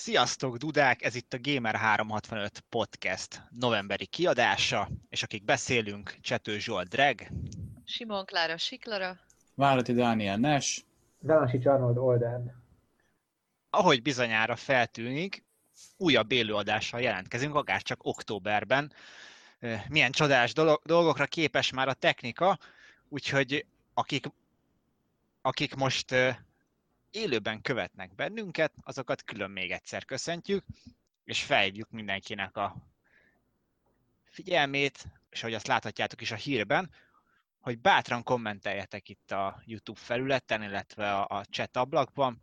Sziasztok, Dudák! Ez itt a Gamer365 Podcast novemberi kiadása, és akik beszélünk, Csető Zsolt Dreg, Simon Klára Siklara, Várati Dániel Nes, Zanasi Arnold Olden. Ahogy bizonyára feltűnik, újabb élőadással jelentkezünk, akár csak októberben. Milyen csodás dolgokra képes már a technika, úgyhogy akik, akik most élőben követnek bennünket, azokat külön még egyszer köszöntjük, és felhívjuk mindenkinek a figyelmét, és ahogy azt láthatjátok is a hírben, hogy bátran kommenteljetek itt a YouTube felületen, illetve a, a chat ablakban,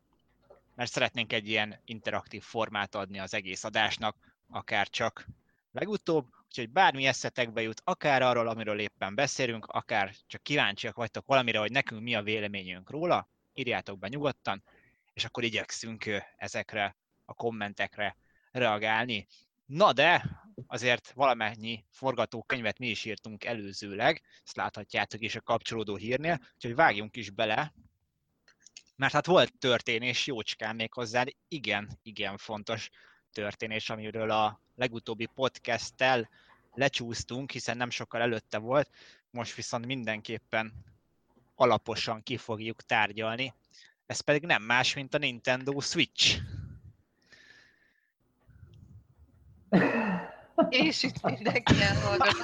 mert szeretnénk egy ilyen interaktív formát adni az egész adásnak, akár csak legutóbb, úgyhogy bármi eszetekbe jut, akár arról, amiről éppen beszélünk, akár csak kíváncsiak vagytok valamire, hogy nekünk mi a véleményünk róla, írjátok be nyugodtan, és akkor igyekszünk ezekre a kommentekre reagálni. Na de, azért valamennyi forgatókönyvet mi is írtunk előzőleg, ezt láthatjátok is a kapcsolódó hírnél, úgyhogy vágjunk is bele, mert hát volt történés jócskán még hozzá, igen, igen fontos történés, amiről a legutóbbi podcasttel lecsúsztunk, hiszen nem sokkal előtte volt, most viszont mindenképpen alaposan ki fogjuk tárgyalni. Ez pedig nem más, mint a Nintendo Switch. És itt mindenki elhallgatott.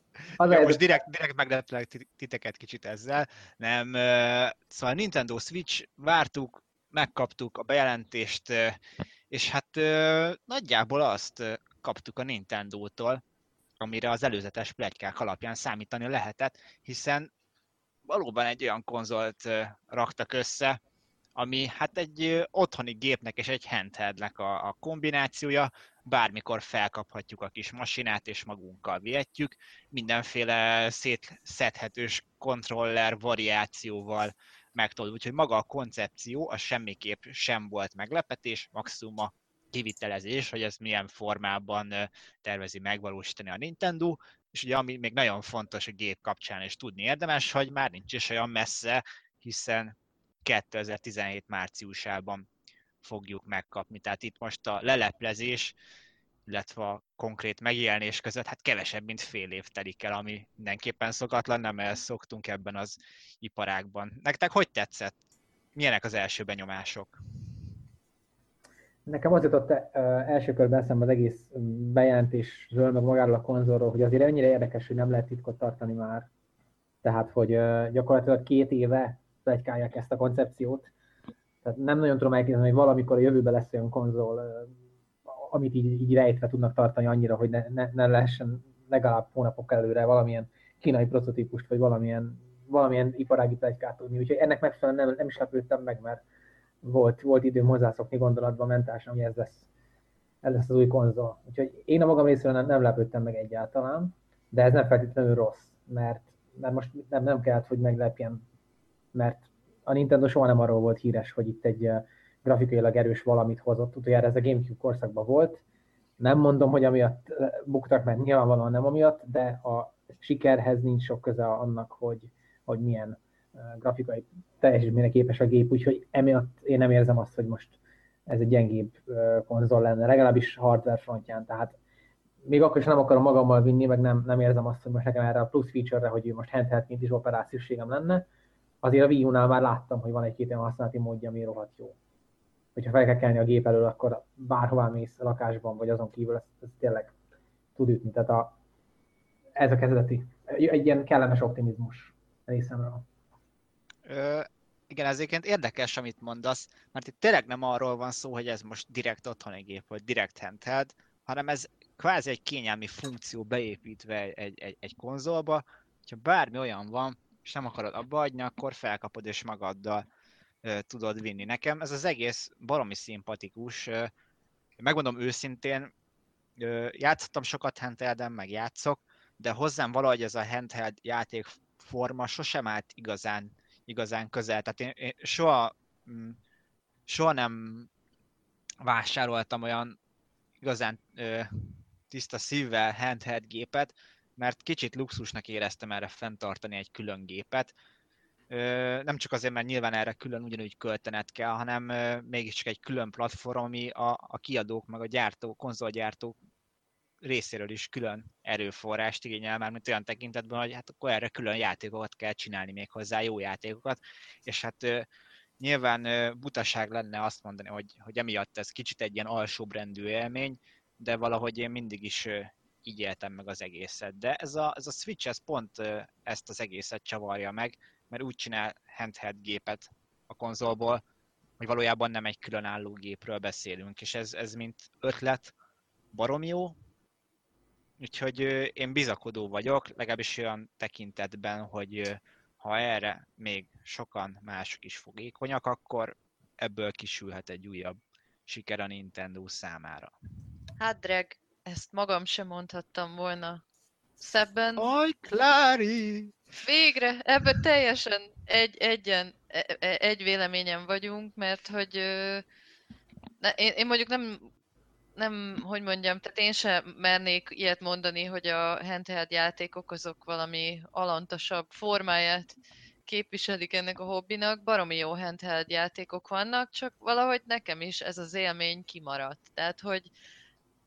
Az ja, most direkt, direkt megleplek titeket kicsit ezzel. Nem, szóval Nintendo Switch, vártuk, megkaptuk a bejelentést, és hát nagyjából azt kaptuk a Nintendo-tól, amire az előzetes plegykák alapján számítani lehetett, hiszen valóban egy olyan konzolt raktak össze, ami hát egy otthoni gépnek és egy handheldnek a, a kombinációja, bármikor felkaphatjuk a kis masinát és magunkkal vihetjük, mindenféle szétszedhetős kontroller variációval megtudjuk, úgyhogy maga a koncepció az semmiképp sem volt meglepetés, maximum a kivitelezés, hogy ez milyen formában tervezi megvalósítani a Nintendo, és ugye ami még nagyon fontos a gép kapcsán is tudni érdemes, hogy már nincs is olyan messze, hiszen 2017 márciusában fogjuk megkapni. Tehát itt most a leleplezés, illetve a konkrét megjelenés között hát kevesebb, mint fél év telik el, ami mindenképpen szokatlan, nem el szoktunk ebben az iparágban. Nektek hogy tetszett? Milyenek az első benyomások? Nekem az jutott első körben eszembe az egész bejelentésről, meg magáról a konzolról, hogy azért ennyire érdekes, hogy nem lehet titkot tartani már. Tehát, hogy gyakorlatilag két éve plegykálják ezt a koncepciót. Tehát nem nagyon tudom elképzelni, hogy valamikor a jövőben lesz olyan konzol, amit így, így rejtve tudnak tartani annyira, hogy ne, ne, ne lehessen legalább hónapok előre valamilyen kínai prototípust, vagy valamilyen, valamilyen iparági plegykát tudni. Úgyhogy ennek megfelelően nem, nem is lepődtem meg, mert volt, volt időm hozzászokni gondolatban mentálisan, hogy ez lesz, ez lesz az új konzol. Úgyhogy én a magam részéről nem, nem lepődtem meg egyáltalán, de ez nem feltétlenül rossz, mert, mert most nem, nem kellett, hogy meglepjen, mert a Nintendo soha nem arról volt híres, hogy itt egy grafikailag erős valamit hozott. Utoljára ez a Gamecube korszakban volt. Nem mondom, hogy amiatt buktak, mert nyilvánvalóan nem amiatt, de a sikerhez nincs sok köze annak, hogy, hogy milyen grafikai teljesítményre képes a gép, úgyhogy emiatt én nem érzem azt, hogy most ez egy gyengébb konzol lenne, legalábbis hardware frontján, tehát még akkor is nem akarom magammal vinni, meg nem, nem érzem azt, hogy most nekem erre a plusz feature-re, hogy most handheldként is operációs szükségem lenne, azért a Wii U-nál már láttam, hogy van egy-két olyan használati módja, ami rohadt jó. Hogyha fel kell kelni a gép elől, akkor bárhová mész a lakásban, vagy azon kívül, ez, ez tényleg tud ütni. Tehát a, ez a kezdeti, egy ilyen kellemes optimizmus részemről. Ö, igen, ezért érdekes, amit mondasz, mert itt tényleg nem arról van szó, hogy ez most direkt otthoni gép, vagy direkt handheld, hanem ez kvázi egy kényelmi funkció beépítve egy, egy, egy konzolba, hogyha bármi olyan van, és nem akarod abba adni, akkor felkapod és magaddal ö, tudod vinni. Nekem ez az egész baromi szimpatikus. Ö, megmondom őszintén, ö, játszottam sokat handhelden, meg játszok, de hozzám valahogy ez a handheld játékforma sosem állt igazán igazán közel. Tehát én, én soha, mm, soha nem vásároltam olyan igazán ö, tiszta szívvel handheld gépet, mert kicsit luxusnak éreztem erre fenntartani egy külön gépet. Ö, nem csak azért, mert nyilván erre külön ugyanúgy költenet kell, hanem ö, mégiscsak egy külön platform, ami a, a kiadók, meg a gyártók, konzolgyártók részéről is külön erőforrást igényel, már mint olyan tekintetben, hogy hát akkor erre külön játékokat kell csinálni még hozzá, jó játékokat, és hát nyilván butaság lenne azt mondani, hogy, hogy emiatt ez kicsit egy ilyen alsóbrendű élmény, de valahogy én mindig is így éltem meg az egészet. De ez a, ez a Switch ez pont ezt az egészet csavarja meg, mert úgy csinál handheld gépet a konzolból, hogy valójában nem egy különálló gépről beszélünk, és ez, ez mint ötlet barom jó, úgyhogy én bizakodó vagyok, legalábbis olyan tekintetben, hogy ha erre még sokan mások is fogékonyak, akkor ebből kisülhet egy újabb siker a Nintendo számára. Hát, Dreg, ezt magam sem mondhattam volna szebben. Aj, Klári! Végre, ebben teljesen egy, egyen, e- e- egy véleményen vagyunk, mert hogy ne, én, én mondjuk nem, nem, hogy mondjam, tehát én sem mernék ilyet mondani, hogy a handheld játékok azok valami alantasabb formáját képviselik ennek a hobbinak. Baromi jó handheld játékok vannak, csak valahogy nekem is ez az élmény kimaradt. Tehát, hogy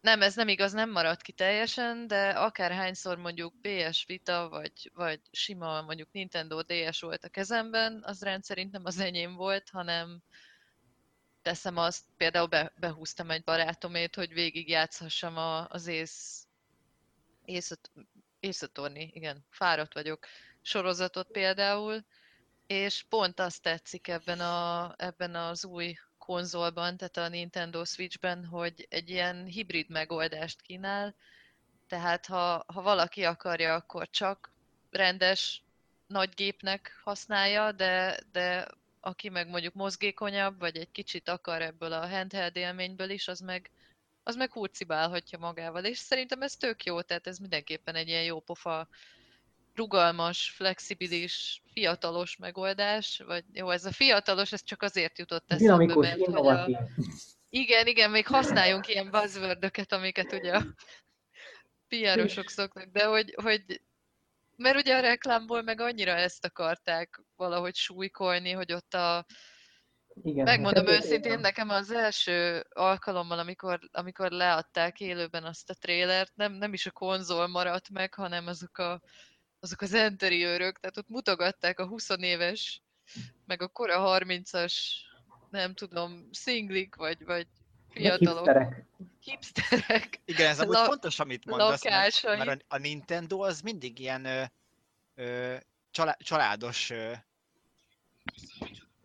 nem, ez nem igaz, nem maradt ki teljesen, de akárhányszor mondjuk PS Vita, vagy, vagy sima mondjuk Nintendo DS volt a kezemben, az rendszerint nem az enyém volt, hanem teszem azt, például be, behúztam egy barátomét, hogy végig játszhassam a, az ész, észat, észatorni, igen, fáradt vagyok, sorozatot például, és pont azt tetszik ebben, a, ebben az új konzolban, tehát a Nintendo Switchben, hogy egy ilyen hibrid megoldást kínál, tehát ha, ha valaki akarja, akkor csak rendes nagy gépnek használja, de, de aki meg mondjuk mozgékonyabb, vagy egy kicsit akar ebből a handheld élményből is, az meg, az meg hurcibálhatja magával. És szerintem ez tök jó, tehát ez mindenképpen egy ilyen jó pofa, rugalmas, flexibilis, fiatalos megoldás, vagy jó, ez a fiatalos, ez csak azért jutott eszembe, Dinamikus, mert hogy a, innovatív. igen, igen, még használjunk ilyen buzzwordöket, amiket ugye a PR-osok szoknak, de hogy, hogy mert ugye a reklámból meg annyira ezt akarták valahogy súlykolni, hogy ott a, Igen, Megmondom hát őszintén, nekem az első alkalommal, amikor, amikor leadták élőben azt a trélert, nem, nem is a konzol maradt meg, hanem azok, a, azok az enteriőrök, tehát ott mutogatták a 20 éves, meg a kora 30-as, nem tudom, szinglik, vagy, vagy fiatalok, hipsterek. hipsterek. Igen, ez amúgy La- fontos, amit mondasz, mert, mert a, a Nintendo az mindig ilyen ö, ö, csalá, családos, ö,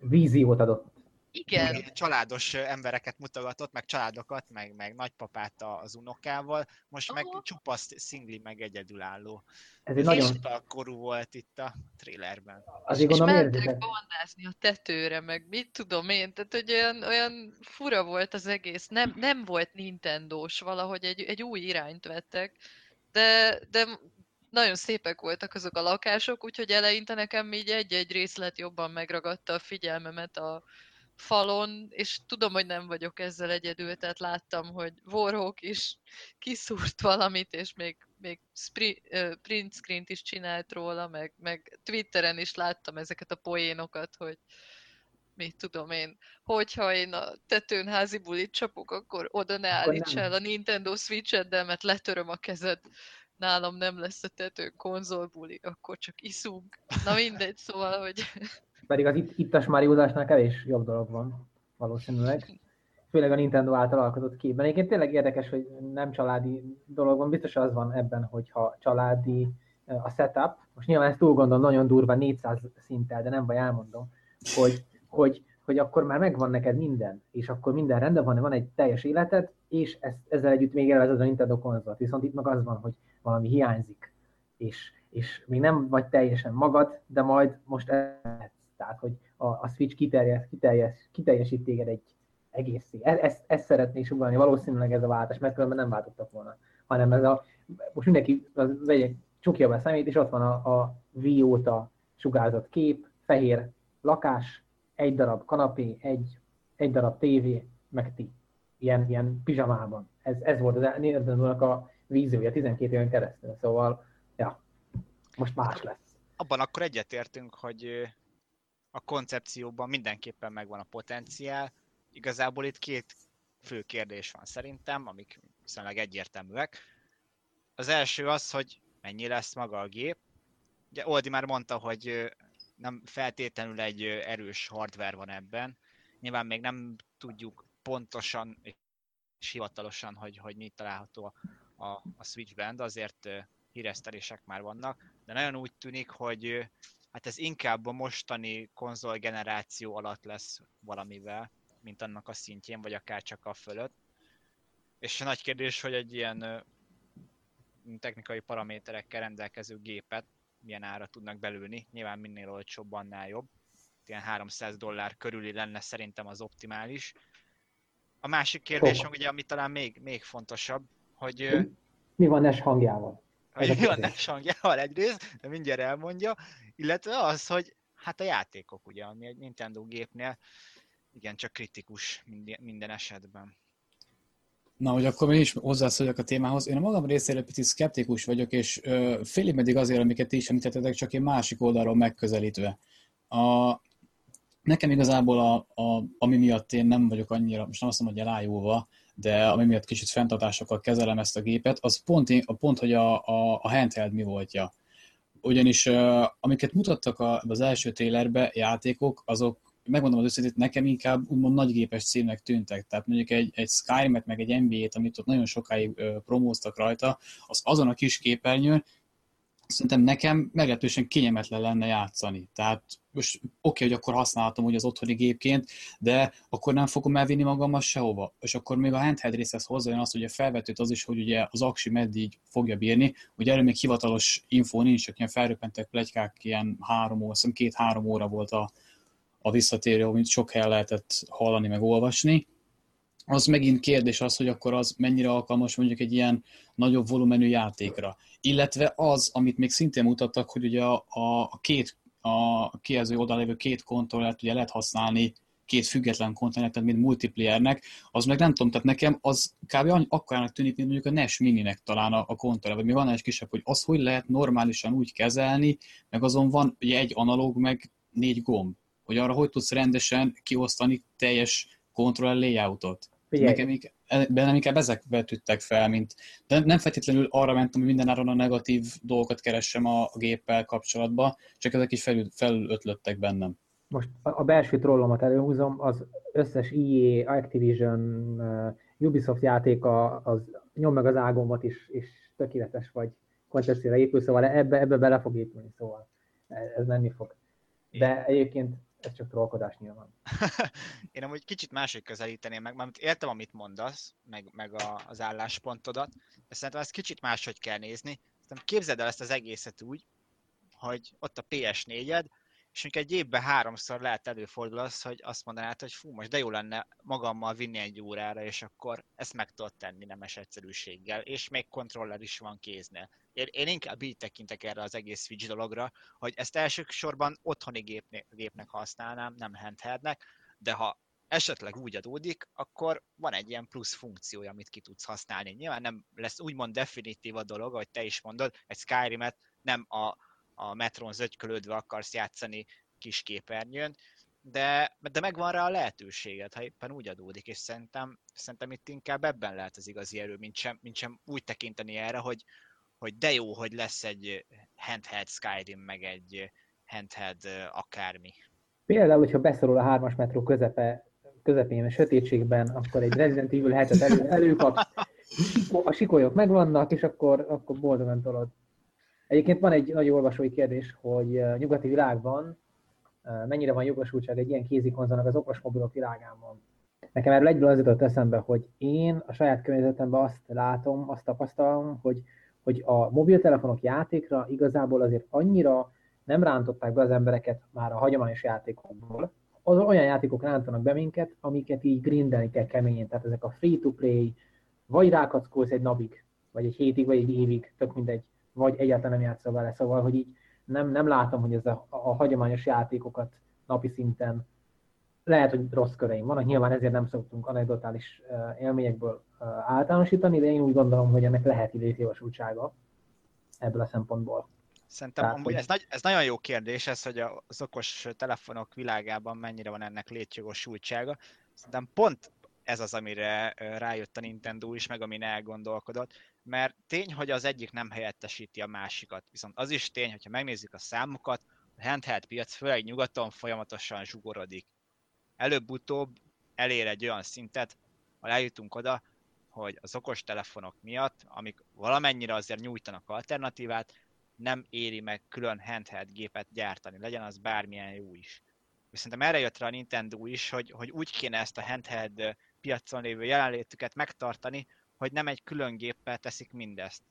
Víziót adott. Igen, családos embereket mutogatott, meg családokat, meg, meg nagypapát a- az unokával, most meg Aha. csupa szingli, meg egyedülálló. Ez egy nagyon, Fiatal korú volt itt a trailerben. azért és gondolom mentek bandázni a tetőre, meg mit tudom én, tehát hogy olyan, olyan fura volt az egész, nem, nem volt Nintendo-s, valahogy egy, egy új irányt vettek, de, de nagyon szépek voltak azok a lakások, úgyhogy eleinte nekem így egy-egy részlet jobban megragadta a figyelmemet a falon, és tudom, hogy nem vagyok ezzel egyedül, tehát láttam, hogy Warhawk is kiszúrt valamit, és még, még spri, print screen-t is csinált róla, meg, meg Twitteren is láttam ezeket a poénokat, hogy mit tudom én, hogyha én a tetőn házi bulit csapok, akkor oda ne Akkor állíts nem. el a Nintendo Switch-eddel, mert letöröm a kezed, nálam nem lesz a tetőn konzolbuli, akkor csak iszunk. Na mindegy, szóval, hogy Pedig az itt, ittas Mariózásnál kevés jobb dolog van, valószínűleg. Főleg a Nintendo által alkotott képben. Egyébként tényleg érdekes, hogy nem családi dolog van. Biztos az van ebben, hogyha családi eh, a setup. Most nyilván ezt túl gondolom, nagyon durva, 400 szinttel, de nem baj, elmondom, hogy, hogy, hogy akkor már megvan neked minden, és akkor minden rendben van, van egy teljes életed, és ezt, ezzel együtt még élvezed a Nintendo konzolt. Viszont itt meg az van, hogy valami hiányzik, és, és még nem vagy teljesen magad, de majd most ez tehát, hogy a, a Switch kiterjes, kiterjes, kiteljesít téged egy egészé. E- Ezt, ezt szeretné sugalni, valószínűleg ez a váltás, mert különben nem váltottak volna. Hanem ez a, most mindenki az vegye csukja be a szemét, és ott van a, a Wii óta sugárzott kép, fehér lakás, egy darab kanapé, egy, egy darab tévé, meg ti. Ilyen, ilyen pizsamában. Ez, ez volt az Nintendo-nak a víziója 12 éven keresztül. Szóval, ja, most más lesz. Abban akkor egyetértünk, hogy a koncepcióban mindenképpen megvan a potenciál. Igazából itt két fő kérdés van szerintem, amik viszonylag egyértelműek. Az első az, hogy mennyi lesz maga a gép. Ugye Oldi már mondta, hogy nem feltétlenül egy erős hardware van ebben. Nyilván még nem tudjuk pontosan és hivatalosan, hogy, hogy mi található a, a, a Switchben, de azért híresztelések már vannak, de nagyon úgy tűnik, hogy hát ez inkább a mostani konzol generáció alatt lesz valamivel, mint annak a szintjén, vagy akár csak a fölött. És a nagy kérdés, hogy egy ilyen technikai paraméterekkel rendelkező gépet milyen ára tudnak belülni. Nyilván minél olcsóbb, annál jobb. Ilyen 300 dollár körüli lenne szerintem az optimális. A másik kérdés, oh. ugye, ami talán még, még fontosabb, hogy... Mi van Nes hangjával? Hogy mi van Nes hangjával egyrészt, de mindjárt elmondja, illetve az, hogy hát a játékok ugye, ami egy Nintendo gépnél igen, csak kritikus minden, minden esetben. Na, hogy akkor én is hozzászóljak a témához. Én a magam részéről picit szkeptikus vagyok, és ö, félig meddig azért, amiket ti is említettetek, csak én másik oldalról megközelítve. A, nekem igazából, a, a, ami miatt én nem vagyok annyira, most nem azt mondom, hogy elájulva, de ami miatt kicsit fenntartásokkal kezelem ezt a gépet, az pont, a pont hogy a, a, a handheld mi voltja. Ugyanis uh, amiket mutattak a, az első trailerbe játékok, azok megmondom az őszintét, nekem inkább úgymond nagygépes címnek tűntek. Tehát mondjuk egy, egy Skyrim-et, meg egy NBA-t, amit ott nagyon sokáig ö, promóztak rajta, az azon a kis képernyőn, szerintem nekem meglehetősen kényelmetlen lenne játszani. Tehát most oké, okay, hogy akkor használhatom ugye az otthoni gépként, de akkor nem fogom elvinni magammal sehova. És akkor még a handheld részhez hozzájön azt, hogy a felvetőt az is, hogy ugye az aksi meddig fogja bírni. Ugye erről még hivatalos info nincs, csak ilyen felröppentek plegykák, ilyen három óra, két-három óra volt a, a visszatérő, amit sok helyen lehetett hallani, meg olvasni. Az megint kérdés az, hogy akkor az mennyire alkalmas mondjuk egy ilyen nagyobb volumenű játékra. Illetve az, amit még szintén mutattak, hogy ugye a, a két a kijelző oldalon lévő két kontrollert ugye lehet használni két független kontinenten, mint multiplayernek, az meg nem tudom, tehát nekem az kb. akkorának tűnik, mint mondjuk a NES Mininek talán a, a kontroller, vagy mi van egy kisebb, hogy az hogy lehet normálisan úgy kezelni, meg azon van ugye egy analóg, meg négy gomb hogy arra hogy tudsz rendesen kiosztani teljes kontroller layoutot. Nekem bennem inkább ezek vetődtek fel, mint, de nem feltétlenül arra mentem, hogy mindenáron a negatív dolgokat keressem a, a géppel kapcsolatban, csak ezek is felül, felötlöttek bennem. Most a belső trollomat előhúzom, az összes EA, Activision, uh, Ubisoft játéka, az nyom meg az ágomat is, és tökéletes vagy kontextére épül, szóval ebbe, ebbe bele fog épülni, szóval ez menni fog. De egyébként ez csak trollkodás nyilván. Én amúgy kicsit máshogy közelíteném meg, mert értem, amit mondasz, meg, meg a, az álláspontodat, de szerintem ezt kicsit máshogy kell nézni. Szerintem képzeld el ezt az egészet úgy, hogy ott a PS4-ed, és mondjuk egy évben háromszor lehet előfordul az, hogy azt mondanád, hogy fú, most de jó lenne magammal vinni egy órára, és akkor ezt meg tudod tenni nemes egyszerűséggel, és még kontroller is van kéznél. Én, én inkább így tekintek erre az egész Switch dologra, hogy ezt elsősorban otthoni gépnek, gépnek használnám, nem handheldnek, de ha esetleg úgy adódik, akkor van egy ilyen plusz funkciója, amit ki tudsz használni. Nyilván nem lesz úgymond definitív a dolog, ahogy te is mondod, egy Skyrim-et nem a a metron zögykölődve akarsz játszani kis képernyőn, de, de megvan rá a lehetőséged, ha éppen úgy adódik, és szerintem, szerintem itt inkább ebben lehet az igazi erő, mint sem, mint sem úgy tekinteni erre, hogy, hogy de jó, hogy lesz egy handheld Skyrim, meg egy handheld akármi. Például, hogyha beszorul a hármas metró közepe, közepén a sötétségben, akkor egy Resident Evil 7 elő, előkapsz, a sikolyok megvannak, és akkor, akkor boldogan tolod. Egyébként van egy nagy olvasói kérdés, hogy nyugati világban mennyire van jogosultság egy ilyen kézikonzolnak az okos mobilok világában. Nekem erről egyből az jutott eszembe, hogy én a saját környezetemben azt látom, azt tapasztalom, hogy, hogy a mobiltelefonok játékra igazából azért annyira nem rántották be az embereket már a hagyományos játékokból, az olyan játékok rántanak be minket, amiket így grindelni kell keményen. Tehát ezek a free-to-play, vagy rákackolsz egy napig, vagy egy hétig, vagy egy évig, tök mindegy vagy egyáltalán nem játszol vele. Szóval, hogy így nem, nem látom, hogy ez a, a hagyományos játékokat napi szinten lehet, hogy rossz köreim vannak, nyilván ezért nem szoktunk anekdotális élményekből általánosítani, de én úgy gondolom, hogy ennek lehet létjogosultsága ebből a szempontból. Szerintem Tehát, amúgy ez, nagy, ez nagyon jó kérdés, ez, hogy az okos telefonok világában mennyire van ennek létjogosultsága. Szerintem pont ez az, amire rájött a Nintendo is, meg amin elgondolkodott, mert tény, hogy az egyik nem helyettesíti a másikat. Viszont az is tény, hogyha megnézzük a számokat, a handheld piac, főleg nyugaton folyamatosan zsugorodik. Előbb-utóbb elér egy olyan szintet, ha eljutunk oda, hogy az okos telefonok miatt, amik valamennyire azért nyújtanak alternatívát, nem éri meg külön handheld gépet gyártani, legyen az bármilyen jó is. Viszont erre jött rá a Nintendo is, hogy, hogy úgy kéne ezt a handheld piacon lévő jelenlétüket megtartani, hogy nem egy külön géppel teszik mindezt.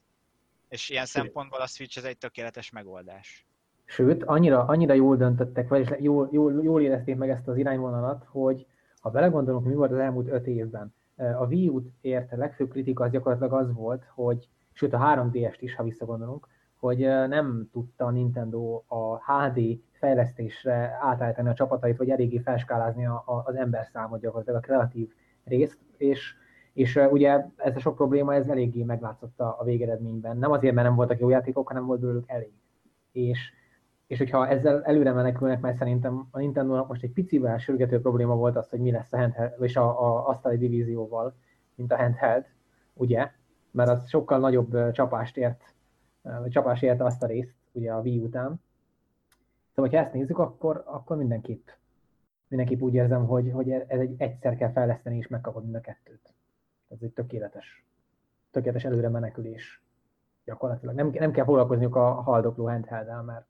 És ilyen Sőt. szempontból a Switch ez egy tökéletes megoldás. Sőt, annyira, annyira jól döntöttek, vagyis jól, jól, jól érezték meg ezt az irányvonalat, hogy ha belegondolunk, mi volt az elmúlt öt évben, a Wii U-t ért legfőbb kritika az gyakorlatilag az volt, hogy, sőt a 3DS-t is, ha visszagondolunk, hogy nem tudta a Nintendo a HD fejlesztésre átállítani a csapatait, vagy eléggé felskálázni a, a, az ember számot gyakorlatilag, a kreatív részt, és, és ugye ez a sok probléma, ez eléggé meglátszott a, a végeredményben. Nem azért, mert nem voltak jó játékok, hanem volt belőlük elég. És, és hogyha ezzel előre menekülnek, mert szerintem a Nintendo-nak most egy picivel sürgető probléma volt az, hogy mi lesz a handheld, és a, a asztali divízióval, mint a handheld, ugye? Mert az sokkal nagyobb csapást ért, ö, csapást ért azt a részt, ugye a Wii után. Szóval, ha ezt nézzük, akkor, akkor mindenképp, mindenképp úgy érzem, hogy, hogy ez egy egyszer kell fejleszteni, és megkapod mind a kettőt. Ez egy tökéletes, tökéletes előre menekülés gyakorlatilag. Nem, nem kell foglalkozniuk a haldokló handheld mert,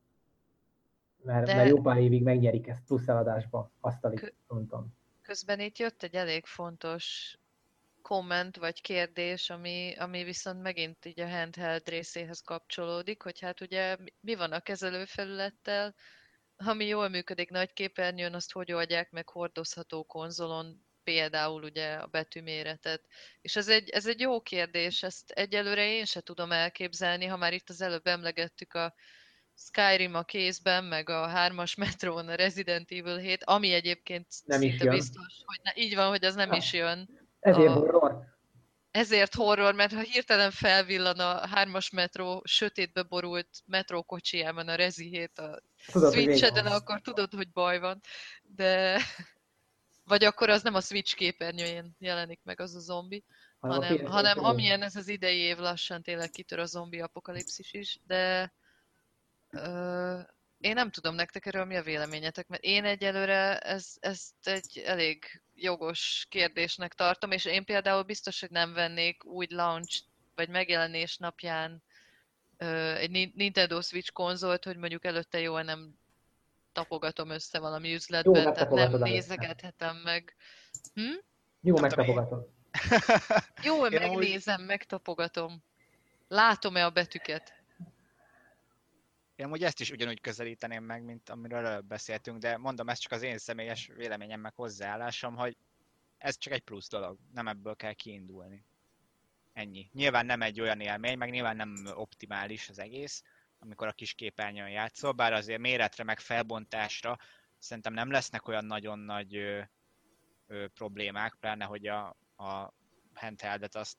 mert, De- mert jó pár évig megnyerik ezt plusz eladásba, asztali Kö- fronton. Közben itt jött egy elég fontos komment vagy kérdés, ami, ami viszont megint így a handheld részéhez kapcsolódik, hogy hát ugye mi van a kezelőfelülettel, ami jól működik nagy képernyőn, azt hogy oldják meg hordozható konzolon, például ugye a betűméretet. És ez egy, ez egy jó kérdés, ezt egyelőre én se tudom elképzelni, ha már itt az előbb emlegettük a Skyrim a kézben, meg a 3-as metrón a Resident Evil 7, ami egyébként Nem is jön. biztos, hogy ne, így van, hogy az nem Ha. is jön. Ezért A- horror. Ezért horror, mert ha hirtelen felvillan a 3-as metró sötétbe borult metrókocsijában a Rezi 7 a Tudod, Switch-eden, van. akkor tudod, hogy baj van. De... Vagy akkor az nem a Switch képernyőjén jelenik meg az a zombi, a hanem, PS4 hanem amilyen ez az idei év lassan tényleg kitör a zombi apokalipszis is, de ö, én nem tudom nektek erről mi a véleményetek, mert én egyelőre ez, ezt egy elég jogos kérdésnek tartom, és én például biztos, hogy nem vennék úgy launch vagy megjelenés napján ö, egy Ni- Nintendo Switch konzolt, hogy mondjuk előtte jól nem tapogatom össze valami üzletben, tehát nem nézegethetem meg. Hm? Jó, Nem tudom, én- megnézem, megtapogatom. Látom-e a betűket? Én amúgy ezt is ugyanúgy közelíteném meg, mint amiről előbb beszéltünk, de mondom, ez csak az én személyes véleményem meg hozzáállásom, hogy ez csak egy plusz dolog, nem ebből kell kiindulni. Ennyi. Nyilván nem egy olyan élmény, meg nyilván nem optimális az egész, amikor a kis képernyőn játszol, bár azért méretre meg felbontásra szerintem nem lesznek olyan nagyon nagy ö, ö, problémák, pláne hogy a, a handheldet azt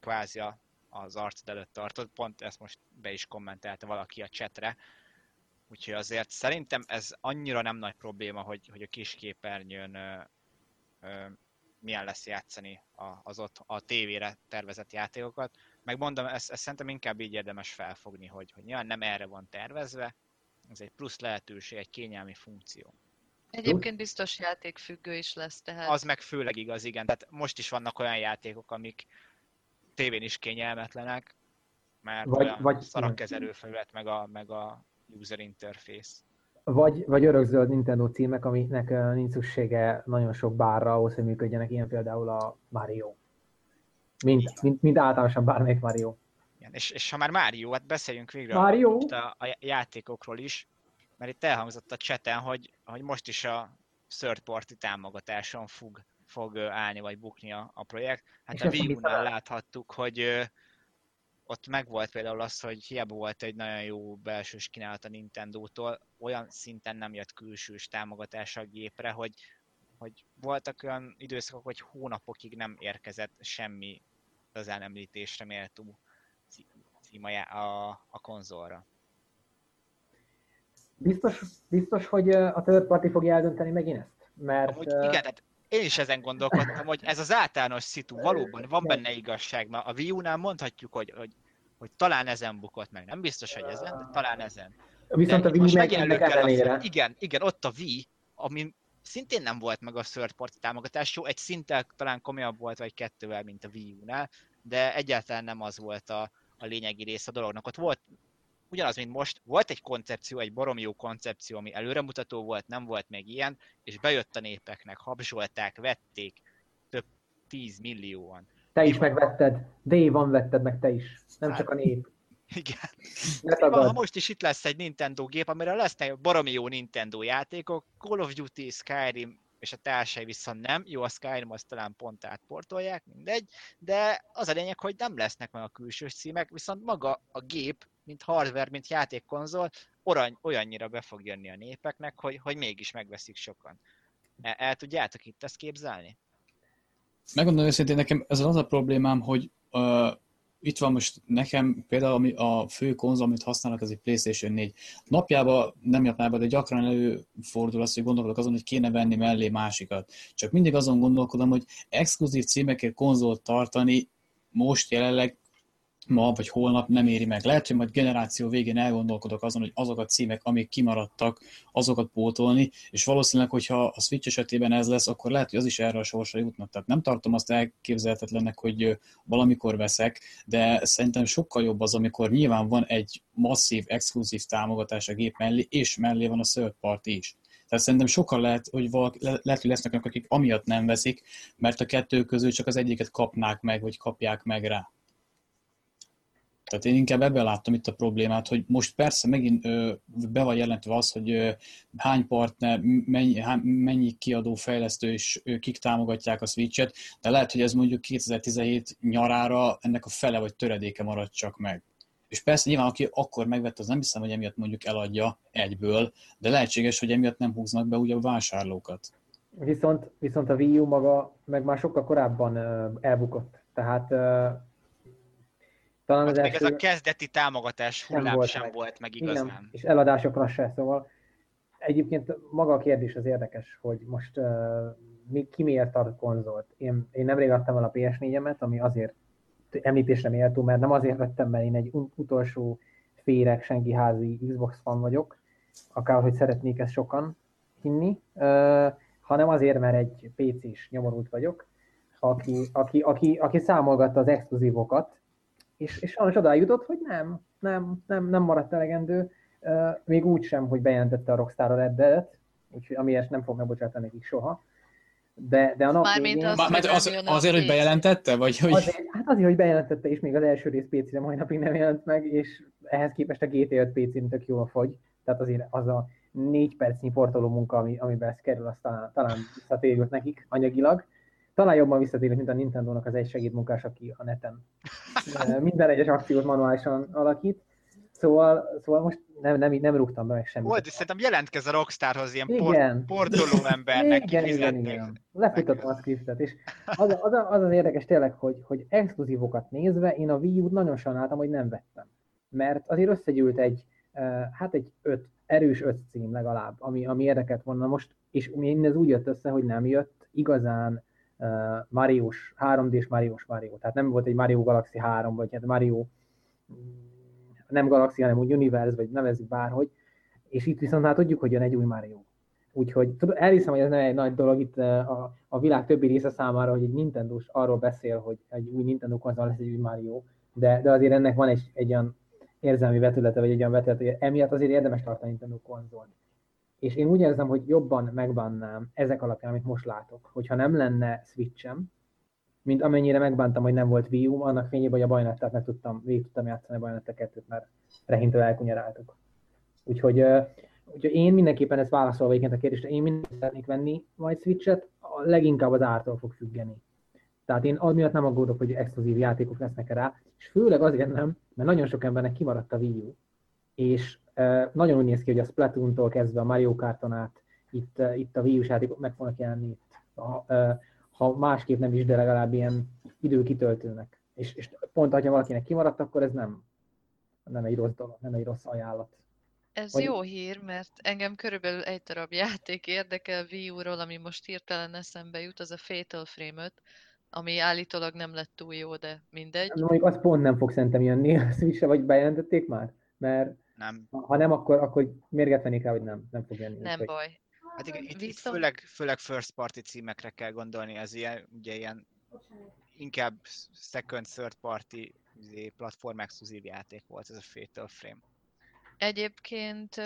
kvázi az arcod előtt tartod, pont ezt most be is kommentelte valaki a chatre, úgyhogy azért szerintem ez annyira nem nagy probléma, hogy, hogy a kis képernyőn ö, ö, milyen lesz játszani a, az ott a tévére tervezett játékokat. Megmondom, ezt, ezt szerintem inkább így érdemes felfogni, hogy, hogy nyilván nem erre van tervezve, ez egy plusz lehetőség, egy kényelmi funkció. Egyébként biztos játékfüggő is lesz, tehát Az meg főleg igaz, igen. Tehát most is vannak olyan játékok, amik tévén is kényelmetlenek, mert Vagy- olyan vagy- vagy szar a kezelőfelület, meg a, meg a user interface. Vagy, vagy örökzöld Nintendo címek, amiknek nincs szüksége nagyon sok bárra ahhoz, hogy működjenek, ilyen például a Mario. Mint, mint, mint általánosan bármelyik Mario. Igen. És, és ha már Mario, hát beszéljünk végre Mario? a, a játékokról is, mert itt elhangzott a chaten, hogy, hogy most is a third party támogatáson fog, fog állni vagy bukni a, a projekt. Hát És a Wii U-nál láthattuk, hogy ott megvolt például az, hogy hiába volt egy nagyon jó belsős kínálat a Nintendo-tól, olyan szinten nem jött külsős támogatás a gépre, hogy, hogy voltak olyan időszakok, hogy hónapokig nem érkezett semmi az elemlítésre méltó cí- címa já- a, a konzolra. Biztos, biztos, hogy a third party fogja eldönteni megint ezt? Mert... Amúgy, igen, tehát én is ezen gondolkodtam, hogy ez az általános szitu valóban van benne igazság, mert a Wii U-nál mondhatjuk, hogy, hogy, hogy talán ezen bukott meg. Nem biztos, hogy ezen, de talán ezen. Viszont de a Wii meg ennek ellenére. Igen, igen, ott a Wii, ami szintén nem volt meg a third party támogatás, jó, egy szinttel talán komolyabb volt, vagy kettővel, mint a Wii U-nál, de egyáltalán nem az volt a, a lényegi rész a dolognak. Ott volt ugyanaz, mint most, volt egy koncepció, egy barom jó koncepció, ami előremutató volt, nem volt még ilyen, és bejött a népeknek, habzsolták, vették több tíz millióan. Te is megvetted, Dave van vetted meg te is, nem hát, csak a nép. Igen. Ha most is itt lesz egy Nintendo gép, amire lesznek baromi jó Nintendo játékok, Call of Duty, Skyrim, és a társai viszont nem. Jó, a Skyrim azt talán pont átportolják, mindegy, de az a lényeg, hogy nem lesznek meg a külső címek, viszont maga a gép, mint hardware, mint játékkonzol, orany, olyannyira be fog jönni a népeknek, hogy, hogy mégis megveszik sokan. El, el tudjátok itt ezt képzelni? Megmondom őszintén, nekem ez az a problémám, hogy uh, itt van most nekem például ami a fő konzol, amit használok, az egy PlayStation 4. Napjában, nem napjában, de gyakran előfordul az, hogy gondolkodok azon, hogy kéne venni mellé másikat. Csak mindig azon gondolkodom, hogy exkluzív címekért konzolt tartani most jelenleg ma vagy holnap nem éri meg. Lehet, hogy majd generáció végén elgondolkodok azon, hogy azok a címek, amik kimaradtak, azokat pótolni, és valószínűleg, hogyha a Switch esetében ez lesz, akkor lehet, hogy az is erre a sorsra jutnak. Tehát nem tartom azt elképzelhetetlennek, hogy valamikor veszek, de szerintem sokkal jobb az, amikor nyilván van egy masszív, exkluzív támogatás a gép mellé, és mellé van a third party is. Tehát szerintem sokkal lehet, hogy valaki, lehet, hogy lesznek akik amiatt nem veszik, mert a kettő közül csak az egyiket kapnák meg, vagy kapják meg rá. Tehát én inkább ebben láttam itt a problémát, hogy most persze megint ö, be van jelentve az, hogy ö, hány partner, mennyi, hány, mennyi kiadó fejlesztő és ö, kik támogatják a Switch-et, de lehet, hogy ez mondjuk 2017 nyarára ennek a fele vagy töredéke marad csak meg. És persze nyilván, aki akkor megvette, az nem hiszem, hogy emiatt mondjuk eladja egyből, de lehetséges, hogy emiatt nem húznak be ugye vásárlókat. Viszont, viszont a Wii U maga meg már sokkal korábban elbukott. Tehát talán az első... ez a kezdeti támogatás hullám volt sem meg. volt meg igazán. Igen, és eladásokra se, szóval egyébként maga a kérdés az érdekes, hogy most uh, mi, ki miért tart konzolt. Én, én nemrég adtam el a PS4-emet, ami azért említésre méltó, mert nem azért vettem, mert én egy utolsó féreg, senki házi Xbox fan vagyok, akárhogy szeretnék ezt sokan hinni, uh, hanem azért, mert egy PC-s nyomorult vagyok, aki, aki, aki, aki számolgatta az exkluzívokat, és, és sajnos oda jutott, hogy nem, nem, nem, nem maradt elegendő, uh, még úgy sem, hogy bejelentette a Rockstar a Red Dead-et, úgyhogy amiért nem fog megbocsátani nekik soha. De, de a nap végén... Az, az, az, azért, hogy bejelentette? Vagy hogy... Azért, hát azért, hogy bejelentette, és még az első rész PC-re mai napig nem jelent meg, és ehhez képest a GTA 5 PC-n tök jól fogy. Tehát azért az a négy percnyi portoló munka, ami, amiben ez kerül, az talán, talán visszatérült nekik anyagilag talán jobban visszatérünk, mint a Nintendo-nak az egy segédmunkás, aki a neten minden egyes akciót manuálisan alakít. Szóval, szóval most nem, nem, nem rúgtam be meg semmit. Volt, és szerintem jelentkezz a Rockstarhoz ilyen igen. Por, portoló embernek igen, igen, igen. Lefutatom a scriptet, és az, az, az, az érdekes tényleg, hogy, hogy exkluzívokat nézve én a Wii U-t nagyon sajnáltam, hogy nem vettem. Mert azért összegyűlt egy, hát egy öt, erős öt cím legalább, ami, ami érdeket volna most, és mindez úgy jött össze, hogy nem jött igazán Mariós, 3D-s Mariós Mario. Tehát nem volt egy Mario Galaxy 3, vagy hát Mario nem Galaxy, hanem úgy Universe, vagy nevezzük bárhogy. És itt viszont hát tudjuk, hogy jön egy új Mario. Úgyhogy elhiszem, hogy ez nem egy nagy dolog itt a, a világ többi része számára, hogy egy nintendo arról beszél, hogy egy új Nintendo konzol lesz egy új Mario, de, de azért ennek van egy, egy olyan érzelmi vetülete, vagy egy olyan vetülete, hogy emiatt azért érdemes tartani Nintendo konzolt és én úgy érzem, hogy jobban megbánnám ezek alapján, amit most látok, hogyha nem lenne Switchem, mint amennyire megbántam, hogy nem volt Wii U, annak fényében, hogy a Bajonettát meg tudtam, végig tudtam játszani a Bajonetta 2 mert rehintől elkunyaráltuk. Úgyhogy, úgyhogy én mindenképpen ezt válaszolva egyébként a kérdésre, én mindenképpen szeretnék venni majd Switchet, a leginkább az ártól fog függeni. Tehát én amiatt nem aggódok, hogy exkluzív játékok lesznek rá, és főleg azért nem, mert nagyon sok embernek kimaradt a Wii U, és nagyon úgy néz ki, hogy a Splatoon-tól kezdve a Mario Karton át itt, itt a Wii U-s játékok meg fognak jelenni ha, ha másképp nem is, de legalább ilyen időkitöltőnek. És, és pont, ha valakinek kimaradt, akkor ez nem, nem egy rossz dolog, nem egy rossz ajánlat. Ez Vagy- jó hír, mert engem körülbelül egy darab játék érdekel Wii U-ról, ami most hirtelen eszembe jut, az a Fatal Frame 5, ami állítólag nem lett túl jó, de mindegy. Mondjuk az pont nem fog szerintem jönni a Switch-re, vagy bejelentették már? Mert Nem. ha nem, akkor, akkor mérget vennék rá, hogy nem, nem fog jönni. Nem baj. Hát igen, itt, itt főleg, főleg first party címekre kell gondolni, ez ilyen, ugye ilyen inkább second, third party izé, platform exkluzív játék volt ez a Fatal Frame. Egyébként,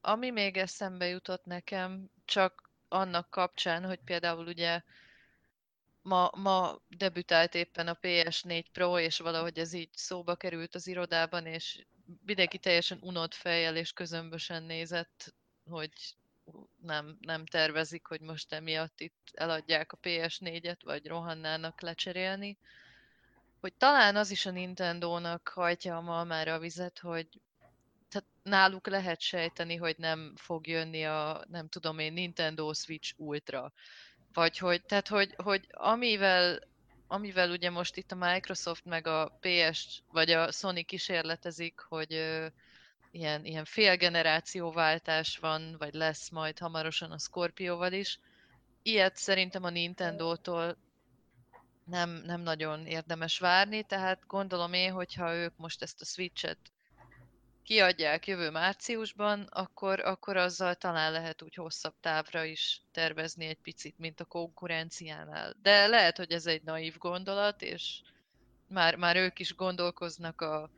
ami még eszembe jutott nekem, csak annak kapcsán, hogy például ugye ma, ma debütált éppen a PS4 Pro, és valahogy ez így szóba került az irodában, és mindenki teljesen unott fejjel és közömbösen nézett, hogy nem, nem tervezik, hogy most emiatt itt eladják a PS4-et, vagy rohannának lecserélni. Hogy talán az is a Nintendo-nak hajtja a malmára a vizet, hogy tehát náluk lehet sejteni, hogy nem fog jönni a, nem tudom én, Nintendo Switch Ultra. Vagy hogy, tehát hogy, hogy amivel, amivel ugye most itt a Microsoft meg a PS, vagy a Sony kísérletezik, hogy ö, ilyen, ilyen félgenerációváltás van, vagy lesz majd hamarosan a Scorpioval is. Ilyet szerintem a Nintendo-tól nem, nem nagyon érdemes várni, tehát gondolom én, hogyha ők most ezt a Switch-et kiadják jövő márciusban, akkor, akkor azzal talán lehet úgy hosszabb távra is tervezni egy picit, mint a konkurenciánál. De lehet, hogy ez egy naív gondolat, és már, már ők is gondolkoznak a,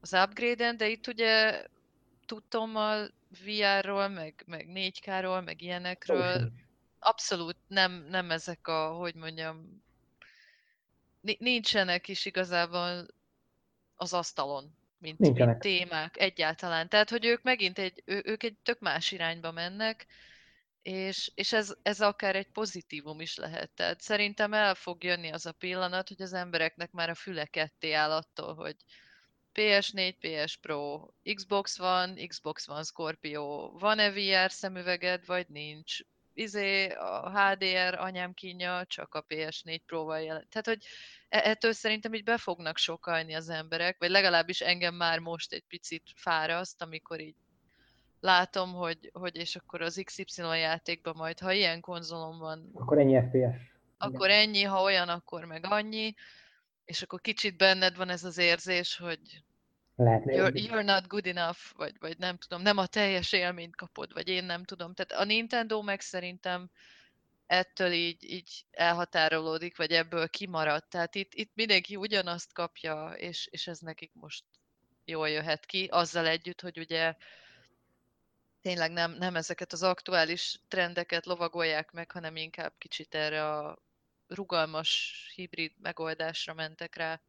az upgrade-en, de itt ugye tudtommal VR-ról, meg, meg 4K-ról, meg ilyenekről abszolút nem, nem ezek a, hogy mondjam, ni- nincsenek is igazából az asztalon, mint, mint Nincsenek. témák egyáltalán. Tehát, hogy ők megint egy, ő, ők egy tök más irányba mennek, és, és ez, ez akár egy pozitívum is lehet. Tehát szerintem el fog jönni az a pillanat, hogy az embereknek már a füle ketté áll attól, hogy PS4, PS Pro, Xbox van, Xbox One Scorpio, van-e VR szemüveged, vagy nincs? Izé, a HDR anyám kínja csak a PS4 Pro-val jelent. Tehát, hogy e- ettől szerintem így be fognak sokalni az emberek, vagy legalábbis engem már most egy picit fáraszt, amikor így látom, hogy, hogy és akkor az XY játékban majd, ha ilyen konzolom van, Akkor ennyi FPS. akkor ennyi, ha olyan, akkor meg annyi, és akkor kicsit benned van ez az érzés, hogy Lehetne you're, you're not good enough, vagy, vagy nem tudom, nem a teljes élményt kapod, vagy én nem tudom. Tehát a Nintendo meg szerintem ettől így, így elhatárolódik, vagy ebből kimarad. Tehát itt, itt mindenki ugyanazt kapja, és, és ez nekik most jól jöhet ki, azzal együtt, hogy ugye tényleg nem, nem ezeket az aktuális trendeket lovagolják meg, hanem inkább kicsit erre a rugalmas hibrid megoldásra mentek rá,